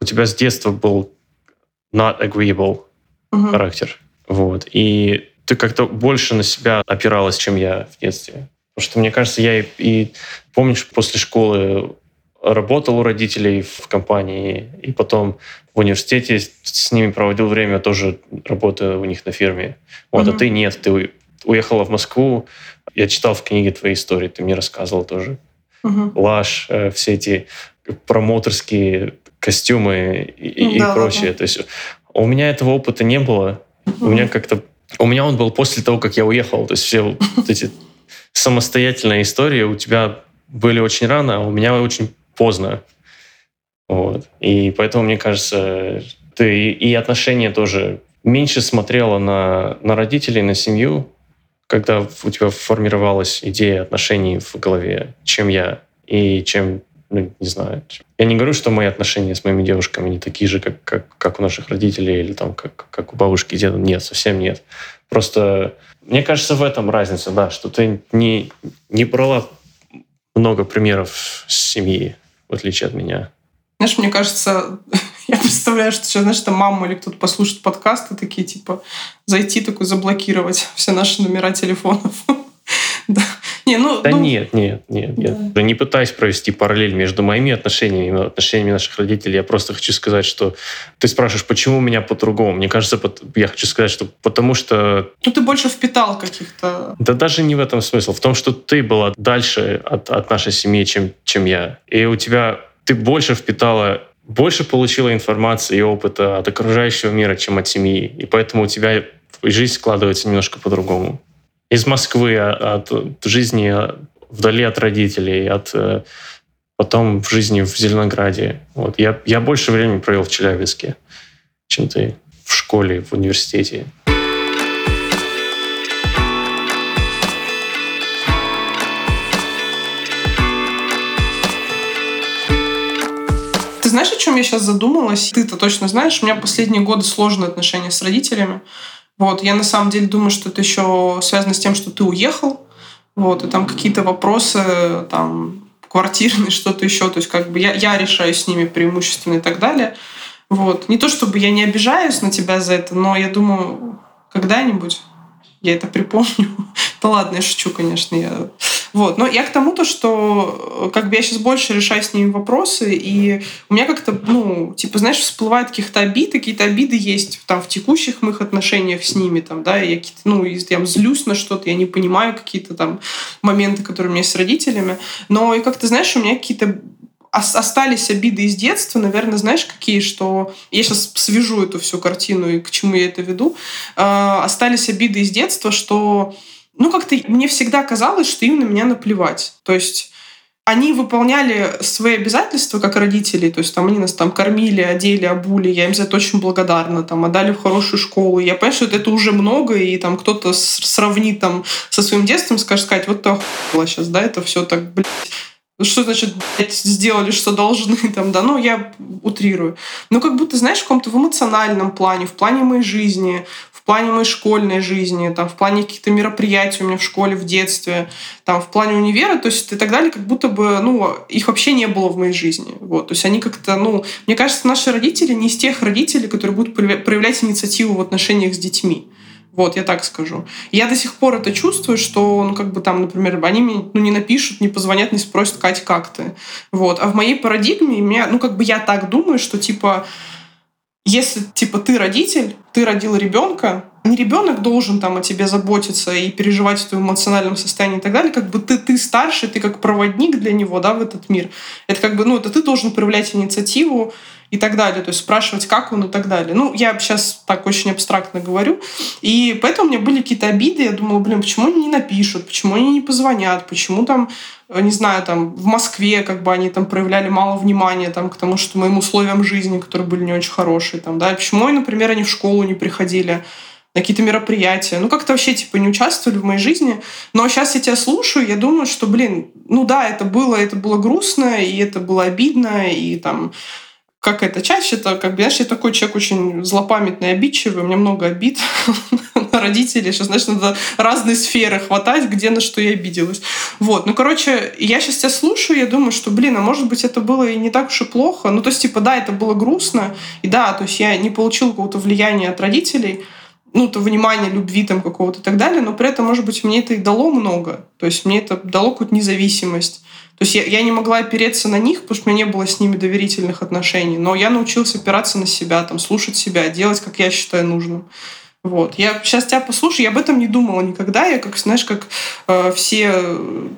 Speaker 2: у тебя с детства был not agreeable угу. характер. Вот. И ты как-то больше на себя опиралась, чем я в детстве. Потому что, мне кажется, я и, и помнишь, после школы работал у родителей в компании, и потом в университете с ними проводил время, тоже работая у них на фирме. Вот, mm-hmm. а ты нет, ты уехала в Москву. Я читал в книге твои истории, ты мне рассказывал тоже. Mm-hmm. Лаш, э, все эти промоутерские костюмы и, да, и прочее. Да. То есть у меня этого опыта не было. Mm-hmm. У меня как-то у меня он был после того, как я уехал. То есть все вот эти самостоятельные истории у тебя были очень рано, а у меня очень поздно. Вот. И поэтому, мне кажется, ты и отношения тоже меньше смотрела на, на родителей, на семью, когда у тебя формировалась идея отношений в голове, чем я и чем, ну, не знаю. Я не говорю, что мои отношения с моими девушками не такие же, как, как, как у наших родителей или там, как, как у бабушки и деда. Нет, совсем нет. Просто мне кажется, в этом разница, да, что ты не, не брала много примеров с семьи, в отличие от меня.
Speaker 1: Знаешь, мне кажется, я представляю, что сейчас, знаешь, там мама или кто-то послушает подкасты такие, типа, зайти такой, заблокировать все наши номера телефонов.
Speaker 2: да. Не, ну, да ну... нет, нет, нет. Да. Я не пытаюсь провести параллель между моими отношениями и отношениями наших родителей. Я просто хочу сказать, что ты спрашиваешь, почему у меня по-другому. Мне кажется, я хочу сказать, что потому что...
Speaker 1: Ну, ты больше впитал каких-то...
Speaker 2: Да даже не в этом смысл. В том, что ты была дальше от, от нашей семьи, чем, чем я. И у тебя... Ты больше впитала больше получила информации и опыта от окружающего мира, чем от семьи. И поэтому у тебя жизнь складывается немножко по-другому из Москвы, а, от, жизни вдали от родителей, от э, потом в жизни в Зеленограде. Вот. Я, я больше времени провел в Челябинске, чем ты в школе, в университете.
Speaker 1: Знаешь, о чем я сейчас задумалась? Ты-то точно знаешь, у меня последние годы сложные отношения с родителями. Вот, я на самом деле думаю, что это еще связано с тем, что ты уехал, вот, и там какие-то вопросы, там, квартирные, что-то еще, то есть как бы я, я решаю с ними преимущественно и так далее. Вот. Не то чтобы я не обижаюсь на тебя за это, но я думаю, когда-нибудь я это припомню. да ладно, я шучу, конечно. Я вот. Но я к тому, то, что э, как бы я сейчас больше решаю с ними вопросы, и у меня как-то, ну, типа, знаешь, всплывают каких-то обид, какие-то обиды есть там в текущих моих отношениях с ними, там, да, я какие-то, ну, я злюсь на что-то, я не понимаю какие-то там моменты, которые у меня с родителями, но и как-то, знаешь, у меня какие-то остались обиды из детства, наверное, знаешь, какие, что я сейчас свяжу эту всю картину и к чему я это веду. Э, остались обиды из детства, что ну, как-то мне всегда казалось, что им на меня наплевать. То есть они выполняли свои обязательства как родители, то есть там они нас там кормили, одели, обули, я им за это очень благодарна, там отдали в хорошую школу. Я понимаю, что это уже много, и там кто-то сравнит там со своим детством, скажет, сказать, вот ты охуела сейчас, да, это все так, блядь, ну что значит, блядь, сделали, что должны, там, да, ну, я утрирую. Но как будто, знаешь, в каком-то в эмоциональном плане, в плане моей жизни, в плане моей школьной жизни, там, в плане каких-то мероприятий у меня в школе, в детстве, там, в плане универа, то есть и так далее, как будто бы, ну, их вообще не было в моей жизни. Вот. То есть они как-то, ну, мне кажется, наши родители не из тех родителей, которые будут проявлять инициативу в отношениях с детьми. Вот, я так скажу. Я до сих пор это чувствую, что, ну, как бы там, например, они мне ну, не напишут, не позвонят, не спросят, Кать, как ты? Вот. А в моей парадигме, меня, ну, как бы я так думаю, что, типа, если, типа, ты родитель, ты родил ребенка, не ребенок должен там о тебе заботиться и переживать в твоем эмоциональном состоянии и так далее, как бы ты, ты старше, ты как проводник для него, да, в этот мир. Это как бы, ну, это ты должен проявлять инициативу и так далее, то есть спрашивать, как он и так далее. Ну, я сейчас так очень абстрактно говорю. И поэтому у меня были какие-то обиды, я думала, блин, почему они не напишут, почему они не позвонят, почему там Э, не знаю, там, в Москве, как бы они там проявляли мало внимания там, к тому, что моим условиям жизни, которые были не очень хорошие, там, да, почему, например, они в школу не приходили, на какие-то мероприятия. Ну, как-то вообще, типа, не участвовали в моей жизни. Но сейчас я тебя слушаю, я думаю, что, блин, ну да, это было, это было грустно, и это было обидно, и там как это чаще, то как бы, знаешь, я такой человек очень злопамятный, обидчивый, у меня много обид родителей, сейчас, знаешь, надо разные сферы хватать, где на что я обиделась. Вот, ну, короче, я сейчас тебя слушаю, я думаю, что, блин, а может быть, это было и не так уж и плохо. Ну, то есть, типа, да, это было грустно, и да, то есть я не получил какого-то влияния от родителей, ну, то внимания, любви там какого-то и так далее, но при этом, может быть, мне это и дало много. То есть мне это дало какую-то независимость. То есть я, я не могла опереться на них, потому что у меня не было с ними доверительных отношений, но я научился опираться на себя, там, слушать себя, делать, как я считаю нужным. Вот. Я сейчас тебя послушаю, я об этом не думала никогда. Я, как знаешь, как э, все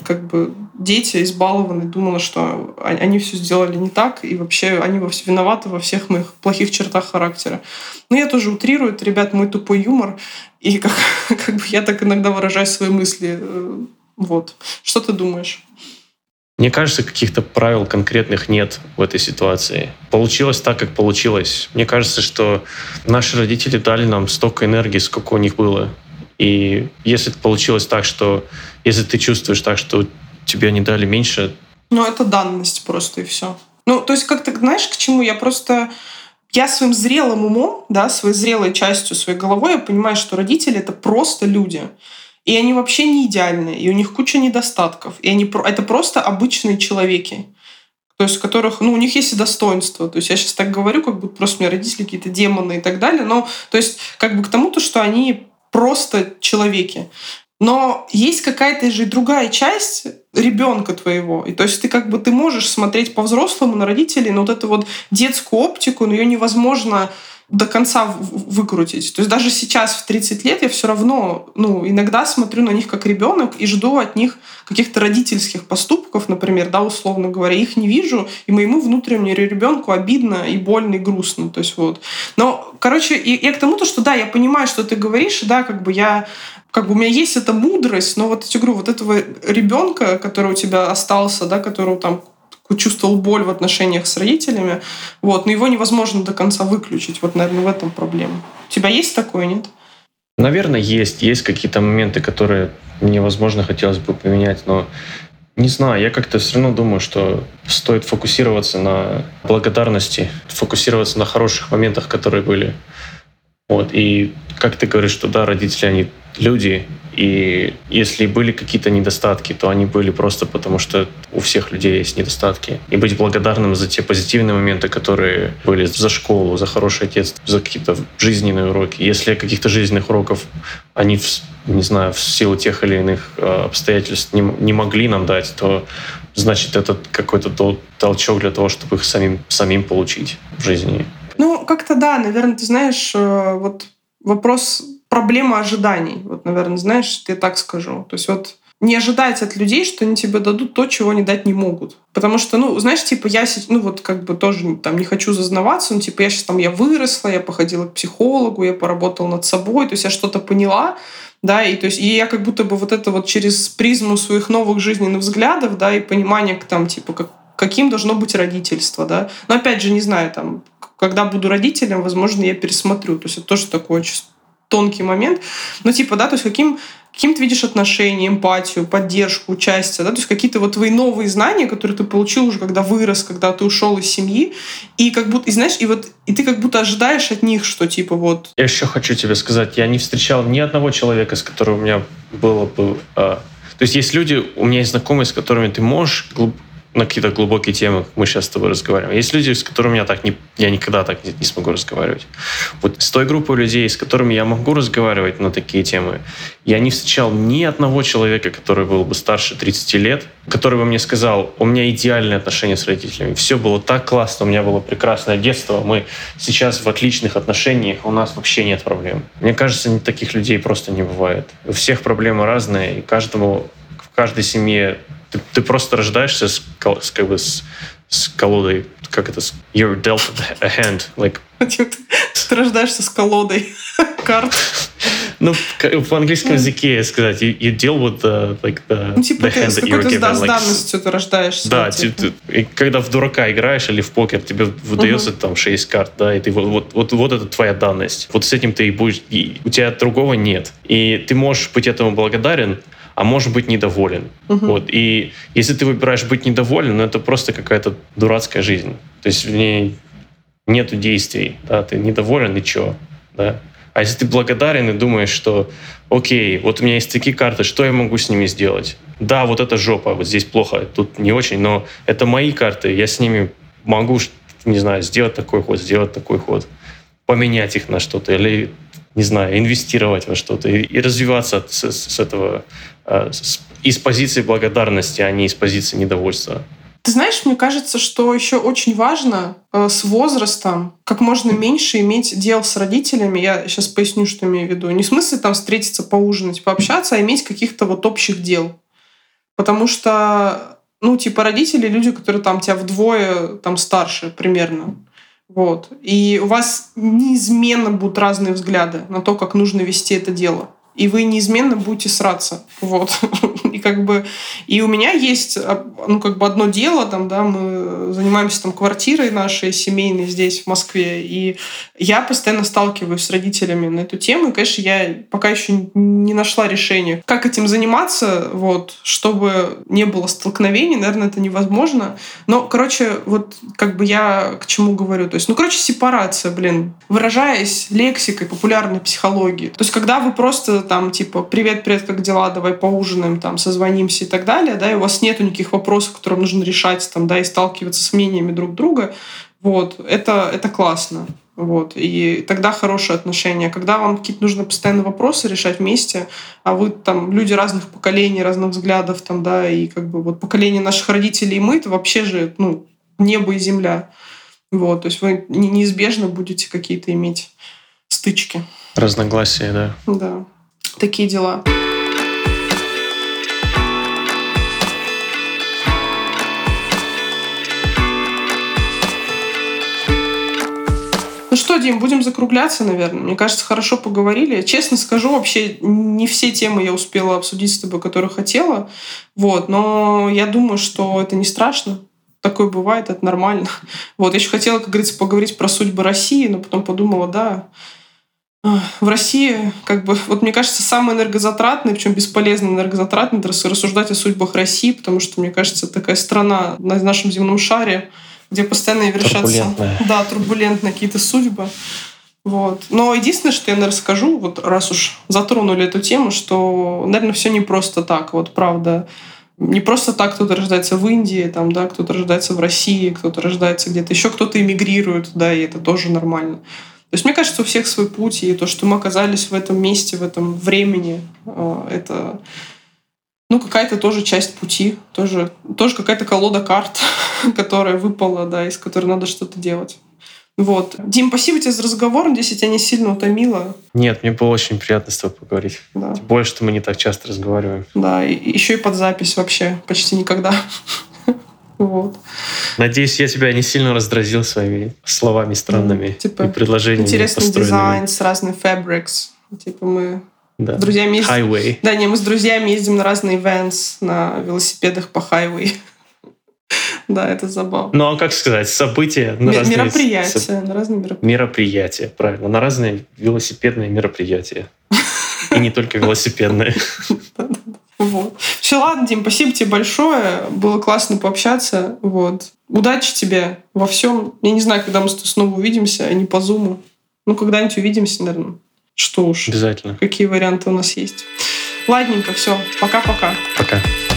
Speaker 1: как бы дети избалованы, думала, что они все сделали не так, и вообще они во все виноваты во всех моих плохих чертах характера. Но я тоже утрирую, это, ребят, мой тупой юмор, и как, как бы я так иногда выражаю свои мысли. Э, вот. Что ты думаешь?
Speaker 2: Мне кажется, каких-то правил конкретных нет в этой ситуации. Получилось так, как получилось. Мне кажется, что наши родители дали нам столько энергии, сколько у них было. И если получилось так, что если ты чувствуешь так, что тебе не дали меньше...
Speaker 1: Ну, это данность просто и все. Ну, то есть, как ты знаешь, к чему я просто... Я своим зрелым умом, да, своей зрелой частью, своей головой, я понимаю, что родители — это просто люди. И они вообще не идеальные, и у них куча недостатков. И они, это просто обычные человеки. То есть, которых, ну, у них есть и достоинство. То есть, я сейчас так говорю, как будто просто у меня родители какие-то демоны и так далее. Но, то есть, как бы к тому, то, что они просто человеки. Но есть какая-то же другая часть ребенка твоего. И то есть ты как бы ты можешь смотреть по-взрослому на родителей, но вот эту вот детскую оптику, но ее невозможно до конца выкрутить. То есть даже сейчас в 30 лет я все равно, ну, иногда смотрю на них как ребенок и жду от них каких-то родительских поступков, например, да, условно говоря, их не вижу, и моему внутреннему ребенку обидно и больно и грустно, то есть вот. Но, короче, я, к тому, то, что да, я понимаю, что ты говоришь, да, как бы я как бы у меня есть эта мудрость, но вот я говорю, вот этого ребенка, который у тебя остался, да, которого там чувствовал боль в отношениях с родителями, вот, но его невозможно до конца выключить. Вот, наверное, в этом проблема. У тебя есть такое, нет?
Speaker 2: Наверное, есть. Есть какие-то моменты, которые мне, возможно, хотелось бы поменять, но не знаю, я как-то все равно думаю, что стоит фокусироваться на благодарности, фокусироваться на хороших моментах, которые были. Вот. И как ты говоришь, что да, родители, они люди, и если были какие-то недостатки, то они были просто потому, что у всех людей есть недостатки. И быть благодарным за те позитивные моменты, которые были за школу, за хорошее детство, за какие-то жизненные уроки. Если каких-то жизненных уроков они, не знаю, в силу тех или иных э, обстоятельств не, не могли нам дать, то значит, это какой-то толчок для того, чтобы их самим, самим получить в жизни.
Speaker 1: Ну, как-то да, наверное, ты знаешь, э, вот вопрос проблема ожиданий. Вот, наверное, знаешь, я так скажу. То есть вот не ожидать от людей, что они тебе дадут то, чего они дать не могут. Потому что, ну, знаешь, типа, я, ну, вот как бы тоже там не хочу зазнаваться, ну, типа, я сейчас там, я выросла, я походила к психологу, я поработала над собой, то есть я что-то поняла, да, и то есть и я как будто бы вот это вот через призму своих новых жизненных взглядов, да, и понимания, там, типа, как, каким должно быть родительство, да. Но опять же, не знаю, там, когда буду родителем, возможно, я пересмотрю. То есть это тоже такое тонкий момент. Ну, типа, да, то есть каким, каким ты видишь отношения, эмпатию, поддержку, участие, да, то есть какие-то вот твои новые знания, которые ты получил уже, когда вырос, когда ты ушел из семьи, и как будто, и знаешь, и вот, и ты как будто ожидаешь от них, что типа вот...
Speaker 2: Я еще хочу тебе сказать, я не встречал ни одного человека, с которым у меня было бы... А... То есть есть люди, у меня есть знакомые, с которыми ты можешь на какие-то глубокие темы мы сейчас с тобой разговариваем. Есть люди, с которыми я так не, я никогда так не, не смогу разговаривать. Вот с той группой людей, с которыми я могу разговаривать на такие темы, я не встречал ни одного человека, который был бы старше 30 лет, который бы мне сказал, у меня идеальные отношения с родителями, все было так классно, у меня было прекрасное детство, мы сейчас в отличных отношениях, у нас вообще нет проблем. Мне кажется, таких людей просто не бывает. У всех проблемы разные, и каждому в каждой семье ты, ты просто рождаешься с, с, как бы с, с колодой, как это, you're dealt a hand, like...
Speaker 1: Ты рождаешься с колодой карт.
Speaker 2: Ну, в английском языке сказать, you, you deal with the, like the,
Speaker 1: ну, типа
Speaker 2: the hand
Speaker 1: that you're given. Да, с данностью ты рождаешься.
Speaker 2: Да, типа. ты, когда в дурака играешь или в покер, тебе выдается угу. там 6 карт, да, и ты вот, вот, вот, вот это твоя данность. Вот с этим ты и будешь, и у тебя другого нет. И ты можешь быть этому благодарен, а может быть недоволен. Угу. Вот. И если ты выбираешь быть недоволен, ну, это просто какая-то дурацкая жизнь. То есть в ней нету действий. Да? Ты недоволен, и что? Да? А если ты благодарен и думаешь, что окей, вот у меня есть такие карты, что я могу с ними сделать? Да, вот это жопа, вот здесь плохо, тут не очень, но это мои карты, я с ними могу, не знаю, сделать такой ход, сделать такой ход, поменять их на что-то или, не знаю, инвестировать во что-то и, и развиваться с, с этого, э, с, из позиции благодарности, а не из позиции недовольства.
Speaker 1: Ты знаешь, мне кажется, что еще очень важно э, с возрастом как можно меньше иметь дел с родителями. Я сейчас поясню, что имею в виду. Не в смысле там встретиться, поужинать, пообщаться, а иметь каких-то вот общих дел. Потому что, ну, типа родители, люди, которые там тебя вдвое там старше примерно. Вот. И у вас неизменно будут разные взгляды на то, как нужно вести это дело и вы неизменно будете сраться. Вот. И как бы и у меня есть а, ну как бы одно дело там, да, мы занимаемся там квартирой нашей семейной здесь в Москве, и я постоянно сталкиваюсь с родителями на эту тему, и, конечно, я пока еще не нашла решения, как этим заниматься, вот, чтобы не было столкновений, наверное, это невозможно. Но, короче, вот как бы я к чему говорю, то есть, ну, короче, сепарация, блин, выражаясь лексикой популярной психологии. То есть, когда вы просто там, типа, привет, привет, как дела, давай поужинаем, там, созвонимся и так далее, да, и у вас нету никаких вопросов, которые нужно решать, там, да, и сталкиваться с мнениями друг друга, вот, это, это классно. Вот. И тогда хорошие отношения. Когда вам какие-то нужно постоянно вопросы решать вместе, а вы там люди разных поколений, разных взглядов, там, да, и как бы вот поколение наших родителей и мы, это вообще же, ну, небо и земля. Вот. То есть вы неизбежно будете какие-то иметь стычки.
Speaker 2: Разногласия, да.
Speaker 1: Да. Такие дела. Ну что, Дим, будем закругляться, наверное. Мне кажется, хорошо поговорили. Честно скажу, вообще не все темы я успела обсудить с тобой, которые хотела. Вот, но я думаю, что это не страшно. Такое бывает, это нормально. Вот, я еще хотела, как говорится, поговорить про судьбы России, но потом подумала, да, в России, как бы, вот мне кажется, самое энергозатратное, причем бесполезно энергозатратное, это рассуждать о судьбах России, потому что, мне кажется, такая страна на нашем земном шаре, где постоянно вершатся да, турбулентные какие-то судьбы. Вот. Но единственное, что я, наверное, скажу, вот раз уж затронули эту тему, что, наверное, все не просто так. Вот правда, не просто так кто-то рождается в Индии, там, да, кто-то рождается в России, кто-то рождается где-то еще, кто-то эмигрирует, да, и это тоже нормально. То есть мне кажется, у всех свой путь, и то, что мы оказались в этом месте, в этом времени, э, это ну, какая-то тоже часть пути, тоже, тоже какая-то колода карт, которая выпала, да, из которой надо что-то делать. Вот. Дим, спасибо тебе за разговор. Надеюсь, я тебя не сильно утомила.
Speaker 2: Нет, мне было очень приятно с тобой поговорить. Да. Тем более, что мы не так часто разговариваем.
Speaker 1: Да, и еще и под запись вообще почти никогда. Вот.
Speaker 2: Надеюсь, я тебя не сильно раздразил своими словами странными типа, и предложениями
Speaker 1: Интересный дизайн с разными fabrics. Типа мы
Speaker 2: да.
Speaker 1: с друзьями ездим...
Speaker 2: Highway.
Speaker 1: Да, не, мы с друзьями ездим на разные events на велосипедах по хайвей. Да, это забавно.
Speaker 2: Ну, а как сказать, события на разные...
Speaker 1: Мероприятия, на разные мероприятия.
Speaker 2: Мероприятия, правильно, на разные велосипедные мероприятия. И не только велосипедные.
Speaker 1: Вот. Все, ладно, Дим, спасибо тебе большое. Было классно пообщаться. Вот. Удачи тебе во всем. Я не знаю, когда мы снова увидимся, а не по зуму. Ну, когда-нибудь увидимся, наверное. Что уж.
Speaker 2: Обязательно.
Speaker 1: Какие варианты у нас есть. Ладненько, все. Пока-пока.
Speaker 2: Пока. -пока. Пока.